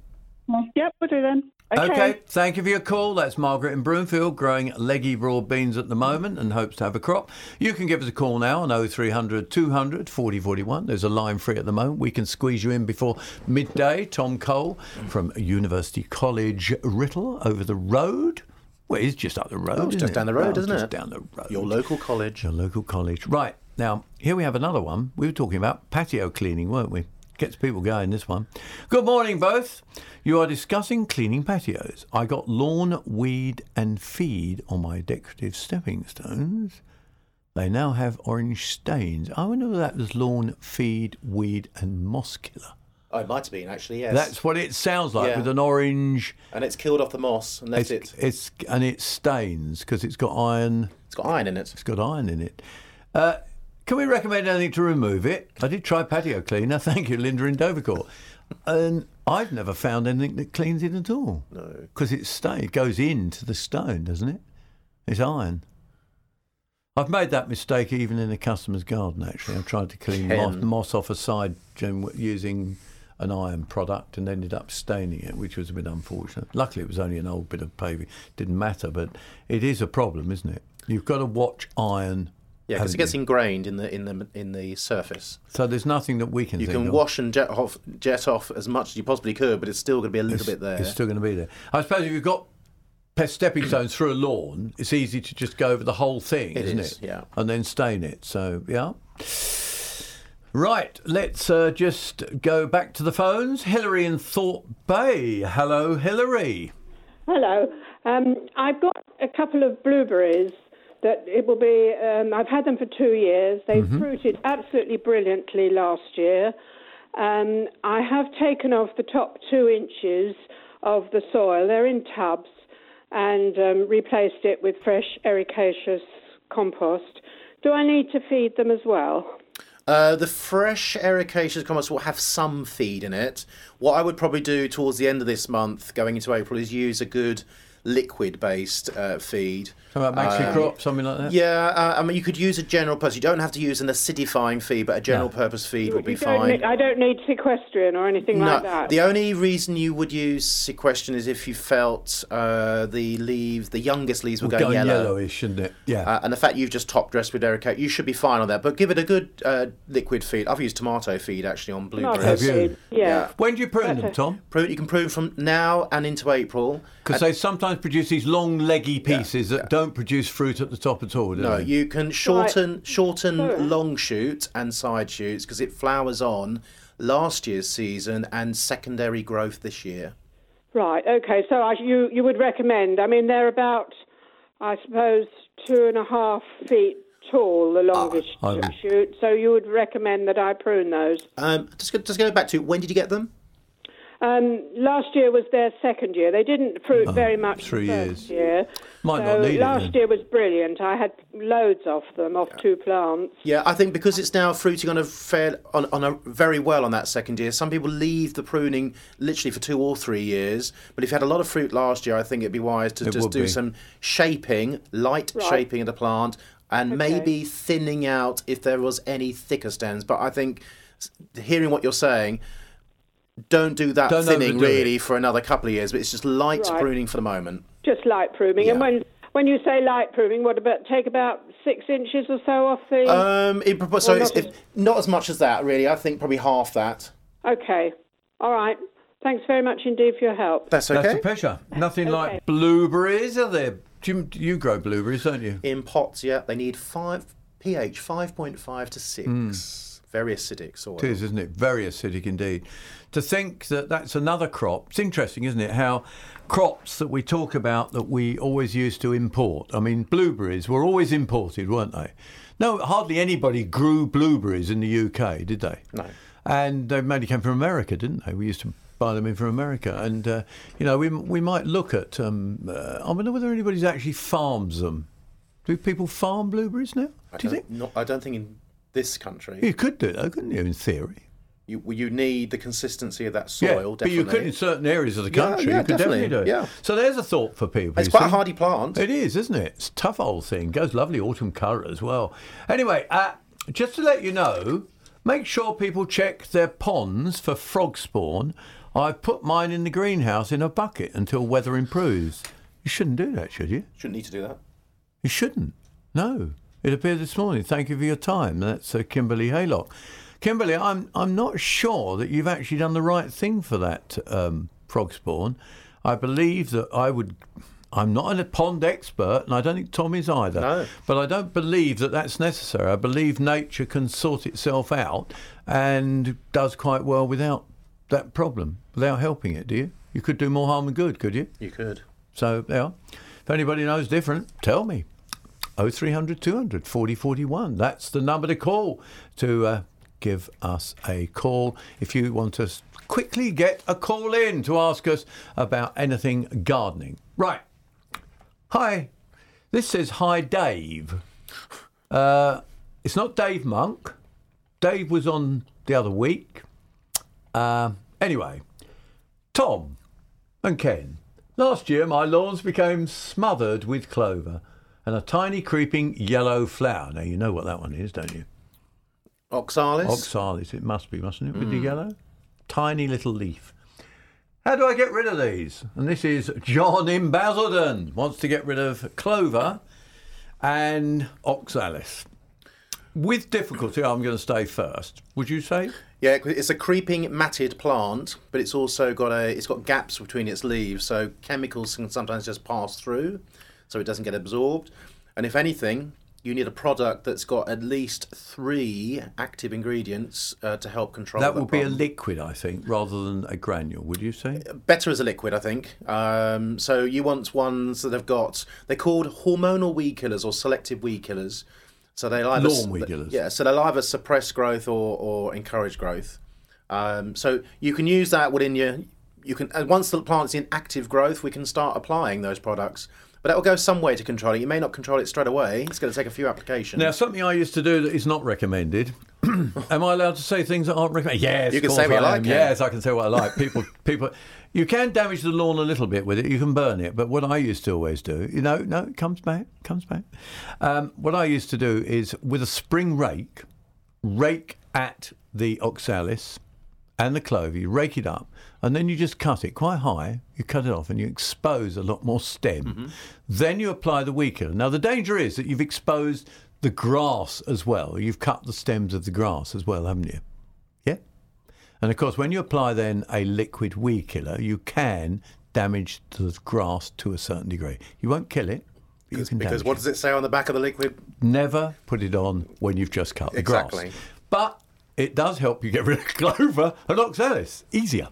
Yep, we'll do then. Okay. Thank you for your call. That's Margaret in Broomfield, growing leggy broad beans at the moment and hopes to have a crop. You can give us a call now on 0300 200 4041. There's a line free at the moment. We can squeeze you in before midday. Tom Cole from University College Writtle over the road. Well, it's just up the road. Oh, it's isn't just it? down the road, Well, isn't just it? down the road. Your local college. Your local college. Right. Now, here we have another one. We were talking about patio cleaning, weren't we? Gets people going, this one. Good morning, both. You are discussing cleaning patios. I got lawn, weed, and feed on my decorative stepping stones. They now have orange stains. I wonder if that was lawn, feed, weed, and moss killer. Oh, it might have been actually. Yes. That's what it sounds like Yeah. with an orange. and it's killed off the moss and that's it's, it. It's and it stains because it's got iron. It's got iron in it. It's got iron in it. Uh, can we recommend anything to remove it? I did try patio cleaner. Thank you, Linda in Dovercourt. And I've never found anything that cleans it at all. No. Because it stain. It goes into the stone, doesn't it? It's iron. I've made that mistake even in a customer's garden, actually. I've tried to clean moss, moss off a side gem using an iron product and ended up staining it, which was a bit unfortunate. Luckily, it was only an old bit of paving. Didn't matter, but it is a problem, isn't it? You've got to watch iron. Yeah, because it gets ingrained in the in the in the surface. So there's nothing that we can You can of. wash and jet off jet off as much as you possibly could, but it's still going to be a little it's, bit there. It's still going to be there. I suppose if you've got pest stepping stones through a lawn, it's easy to just go over the whole thing, It isn't is, it? yeah. And then stain it. So, yeah. Right, let's uh, just go back to the phones. Hillary in Thorpe Bay. Hello, Hillary. Hello. Um, I've got a couple of blueberries that it will be. Um, I've had them for two years. They Mm-hmm. fruited absolutely brilliantly last year. Um, I have taken off the top two inches of the soil. They're in tubs and um, replaced it with fresh ericaceous compost. Do I need to feed them as well? Uh, the fresh ericaceous compost will have some feed in it. What I would probably do towards the end of this month, going into April, is use a good liquid-based uh, feed. How about Maxi Um, Crop, something like that? Yeah, uh, I mean, you could use a general purpose. You don't have to use an acidifying feed, but a general purpose feed would be fine. need- I don't need Sequestrene or anything no, like that. the only reason you would use Sequestrene is if you felt uh, the leaves, the youngest leaves, were Well, going going yellow. yellowish, shouldn't it? Yeah. Uh, and the fact you've just top dressed with erica, you should be fine on that. But give it a good uh, liquid feed. I've used tomato feed actually on blueberries. Have you? Yeah. When do you prune them, Tom? Prune, you can prune from now and into April. Because they sometimes produce these long, leggy pieces that don't produce fruit at the top at all, do No, they? you can shorten shorten Sorry. long shoot and side shoots because it flowers on last year's season and secondary growth this year. Right. Okay. So I, you you would recommend? I mean, they're about, I suppose, two and a half feet tall, the longest I shoot. So you would recommend that I prune those? Um, just go, just go back to when did you get them? Um, last year was their second year. They didn't fruit very much Oh, three the first years. year. Might so not need it last then. year was brilliant. I had loads of them off two plants. Yeah, I think because it's now fruiting on a fair, on, on a very well on that second year. Some people leave the pruning literally for two or three years. But if you had a lot of fruit last year, I think it'd be wise to It just do be. some shaping, light Right. shaping of the plant, and maybe thinning out if there was any thicker stems. But I think hearing what you're saying. Don't do that Don't thinning overdo it. really for another couple of years, but it's just light Right. pruning for the moment. Just light pruning. And when when you say light pruning, what about take about six inches or so off the? Um, it, so Or it's, not if, not as much as that, really. I think probably half that. Okay. All right. Thanks very much indeed for your help. That's okay. That's a pleasure. Nothing like blueberries, are there? Do you, you grow blueberries, don't you? In pots, yeah, they need five pH five point five to six. Very acidic soil. It is, isn't it? Very acidic indeed. To think that that's another crop. It's interesting, isn't it? How crops that we talk about that we always used to import. I mean, blueberries were always imported, weren't they? No, hardly anybody grew blueberries in the UK, did they? No. And they mainly came from America, didn't they? We used to buy them in from America, and uh, you know, we we might look at. Um, uh, I wonder whether anybody's actually farms them. Do people farm blueberries now? I Do you think? Not, I don't think in this country. You could do that, couldn't you? In theory. You you need the consistency of that Yeah, soil. but you could in certain areas of the country. yeah, you could definitely, definitely, do it. yeah. So there's a thought for people. It's quite a hardy plant. It is, isn't it? It's a tough old thing. Goes lovely autumn colour as well. Anyway, uh, just to let you know, make sure people check their ponds for frog spawn. I've put mine in the greenhouse in a bucket until weather improves. You shouldn't do that, should you? Shouldn't need to do that. You shouldn't. No. It appeared this morning. Thank you for your time. That's uh, Kimberly Haylock. Kimberly, I'm I'm not sure that you've actually done the right thing for that um, frog spawn. I believe that I would. I'm not a pond expert, and I don't think Tom is either. No. But I don't believe that that's necessary. I believe nature can sort itself out and does quite well without that problem, without helping it. Do you? You could do more harm than good, could you? You could. So, yeah. If anybody knows different, tell me. 0300 200 40 41. That's the number to call to uh, give us a call if you want to quickly get a call in to ask us about anything gardening. Right. Hi. This says, Hi, Dave. Uh, it's not Dave Monk. Dave was on the other week. Uh, anyway, Tom and Ken. Last year, my lawns became smothered with clover and a tiny creeping yellow flower. Now, you know what that one is, don't you? Oxalis. Oxalis, it must be, mustn't it, with the Mm. yellow? Tiny little leaf. How do I get rid of these? And this is John in Basildon. Wants to get rid of clover and oxalis. With difficulty, I'm going to stay first. Would you say? Yeah, it's a creeping matted plant, but it's also got a it's got gaps between its leaves, so chemicals can sometimes just pass through, so it doesn't get absorbed. And if anything, you need a product that's got at least three active ingredients uh, to help control. that that would be a liquid, I think, rather than a granule. Would you say? better as a liquid, I think. Um, so you want ones that have got they're called hormonal weed killers or selective weed killers. So they either Lawn weed killers. Yeah, so they'll either suppress growth or, or encourage growth. Um, so you can use that within your you can once the plant's in active growth, we can start applying those products. But that will go some way to control it. You may not control it straight away. It's going to take a few applications. Now, something I used to do that is not recommended. am I allowed to say things that aren't recommended? Yes, You can say what you I like, Yes, I can say what I like. People, people, you can damage the lawn a little bit with it. You can burn it. But what I used to always do, you know, no, it comes back, comes back. Um, what I used to do is with a spring rake, rake at the oxalis and the clover. You rake it up, and then you just cut it quite high. You cut it off, and you expose a lot more stem. Mm-hmm. Then you apply the weed killer. Now the danger is that you've exposed the grass as well. You've cut the stems of the grass as well, haven't you? Yeah. And of course, when you apply then a liquid weed killer, you can damage the grass to a certain degree. You won't kill it. Can because what does it say on the back of the liquid? Never put it on when you've just cut the Exactly. grass. But it does help you get rid of clover and oxalis easier.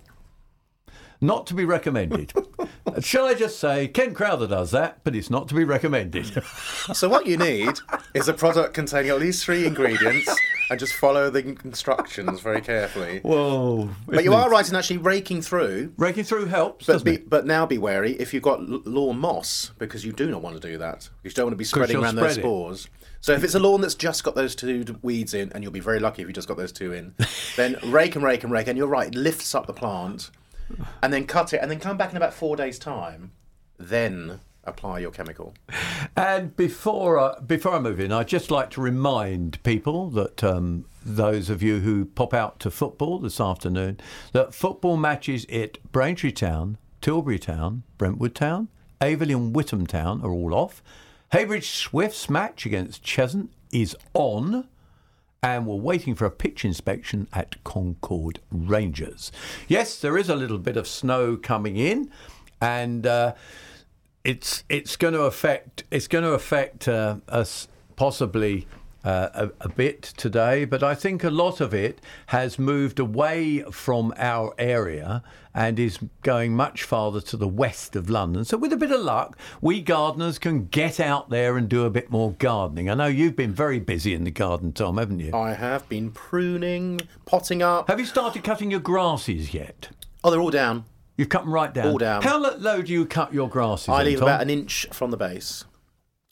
Not to be recommended. Shall I just say, Ken Crowther does that, but it's not to be recommended. So what you need is a product containing at least three ingredients, and just follow the instructions very carefully. Whoa! But you are right in actually raking through. Raking through helps, but be, it? But now be wary if you've got l- lawn moss because you do not want to do that. You don't want to be spreading around those it. spores. So if it's a lawn that's just got those two weeds in, and you'll be very lucky if you just got those two in, then rake and rake and rake, and you're right, it lifts up the plant, and then cut it, and then come back in about four days' time, then apply your chemical. And before I, before I move in, I'd just like to remind people that um, those of you who pop out to football this afternoon, that football matches at Braintree Town, Tilbury Town, Brentwood Town, Aveley and Witham Town are all off. Heybridge Swifts match against Cheshunt is on. And we're waiting for a pitch inspection at Concord Rangers. Yes, there is a little bit of snow coming in, and uh, it's it's going to affect it's going to affect uh, us possibly uh, a, a bit today, but I think a lot of it has moved away from our area and is going much farther to the west of London. So, with a bit of luck, we gardeners can get out there and do a bit more gardening. I know you've been very busy in the garden, Tom, haven't you? I have been pruning, potting up. Have you started cutting your grasses yet? Oh, they're all down. You've cut them right down. All down. How low do you cut your grasses? I leave Tom? about an inch from the base,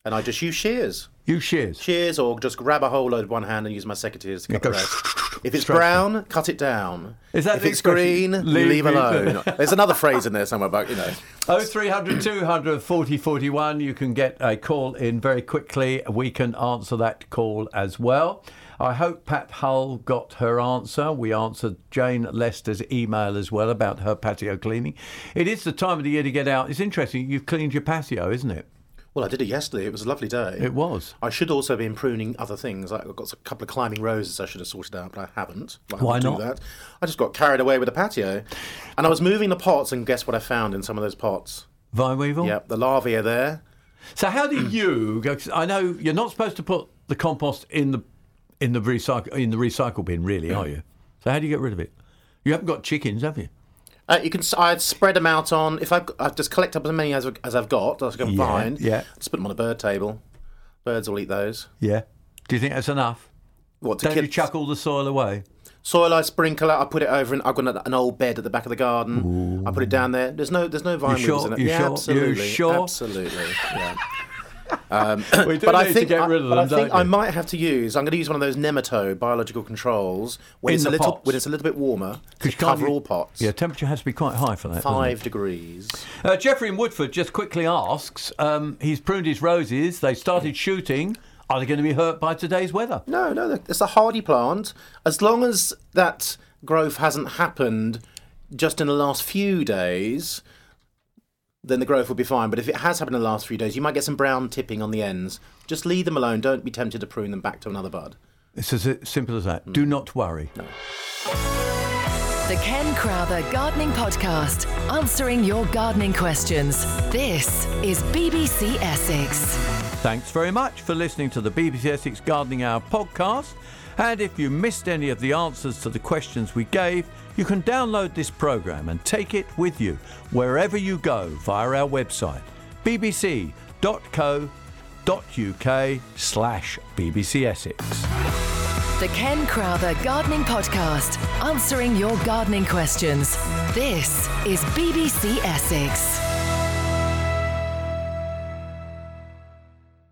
and I just use shears. Use shears. Shears, or just grab a whole load with one hand and use my secateurs to cut the go rest. If it's brown, cut it down. Is that if it's expression? green, Leave leave it- alone. There's another phrase in there somewhere about you know. Oh, 0300 200 40 41. You can get a call in very quickly. We can answer that call as well. I hope Pat Hull got her answer. We answered Jane Lester's email as well about her patio cleaning. It is the time of the year to get out. It's interesting. You've cleaned your patio, isn't it? Well, I did it yesterday. It was a lovely day. It was. I should also be pruning other things. I've got a couple of climbing roses I should have sorted out, but I haven't. I Why? Do that. I just got carried away with the patio, and I was moving the pots, and guess what I found in some of those pots? Vine weevil? Yep, the larvae are there. So how do you go? I know you're not supposed to put the compost in the in the recycle in the recycle bin, really, are mm. you? So how do you get rid of it? You haven't got chickens, have you? Uh, you can. I'd spread them out on. If I, I just collect up as many as, as I've got, as I can Yeah, find. yeah. Just put them on a bird table. Birds will eat those. Yeah. Do you think that's enough? What to Don't kill? you chuck all the soil away? Soil I sprinkle. It, I put it over. In, I've got an- old bed at the back of the garden. I put it down there. There's no. There's no vine You sure? in it. You yeah, sure? You absolutely. sure? Absolutely. Yeah. Um, We do but I need to think, get I, rid of them, I think don't I might have to use. I'm going to use one of those nematode biological controls when In it's a little pots? when it's a little bit warmer to you cover u- all pots. Yeah, temperature has to be quite high for that. Five degrees. Uh, Jeffrey in Woodford just quickly asks um, he's pruned his roses, they started shooting. Are they going to be hurt by today's weather? No, no, it's a hardy plant. As long as that growth hasn't happened just in the last few days, then the growth will be fine. But if it has happened in the last few days, you might get some brown tipping on the ends. Just leave them alone. Don't be tempted to prune them back to another bud. It's as simple as that. Do mm. not worry. The Ken Crowther Gardening Podcast, answering your gardening questions. This is BBC Essex. Thanks very much for listening to the BBC Essex Gardening Hour podcast. And if you missed any of the answers to the questions we gave, you can download this programme and take it with you wherever you go via our website, bbc.co.uk slash BBC Essex. The Ken Crowther Gardening Podcast, answering your gardening questions. This is BBC Essex.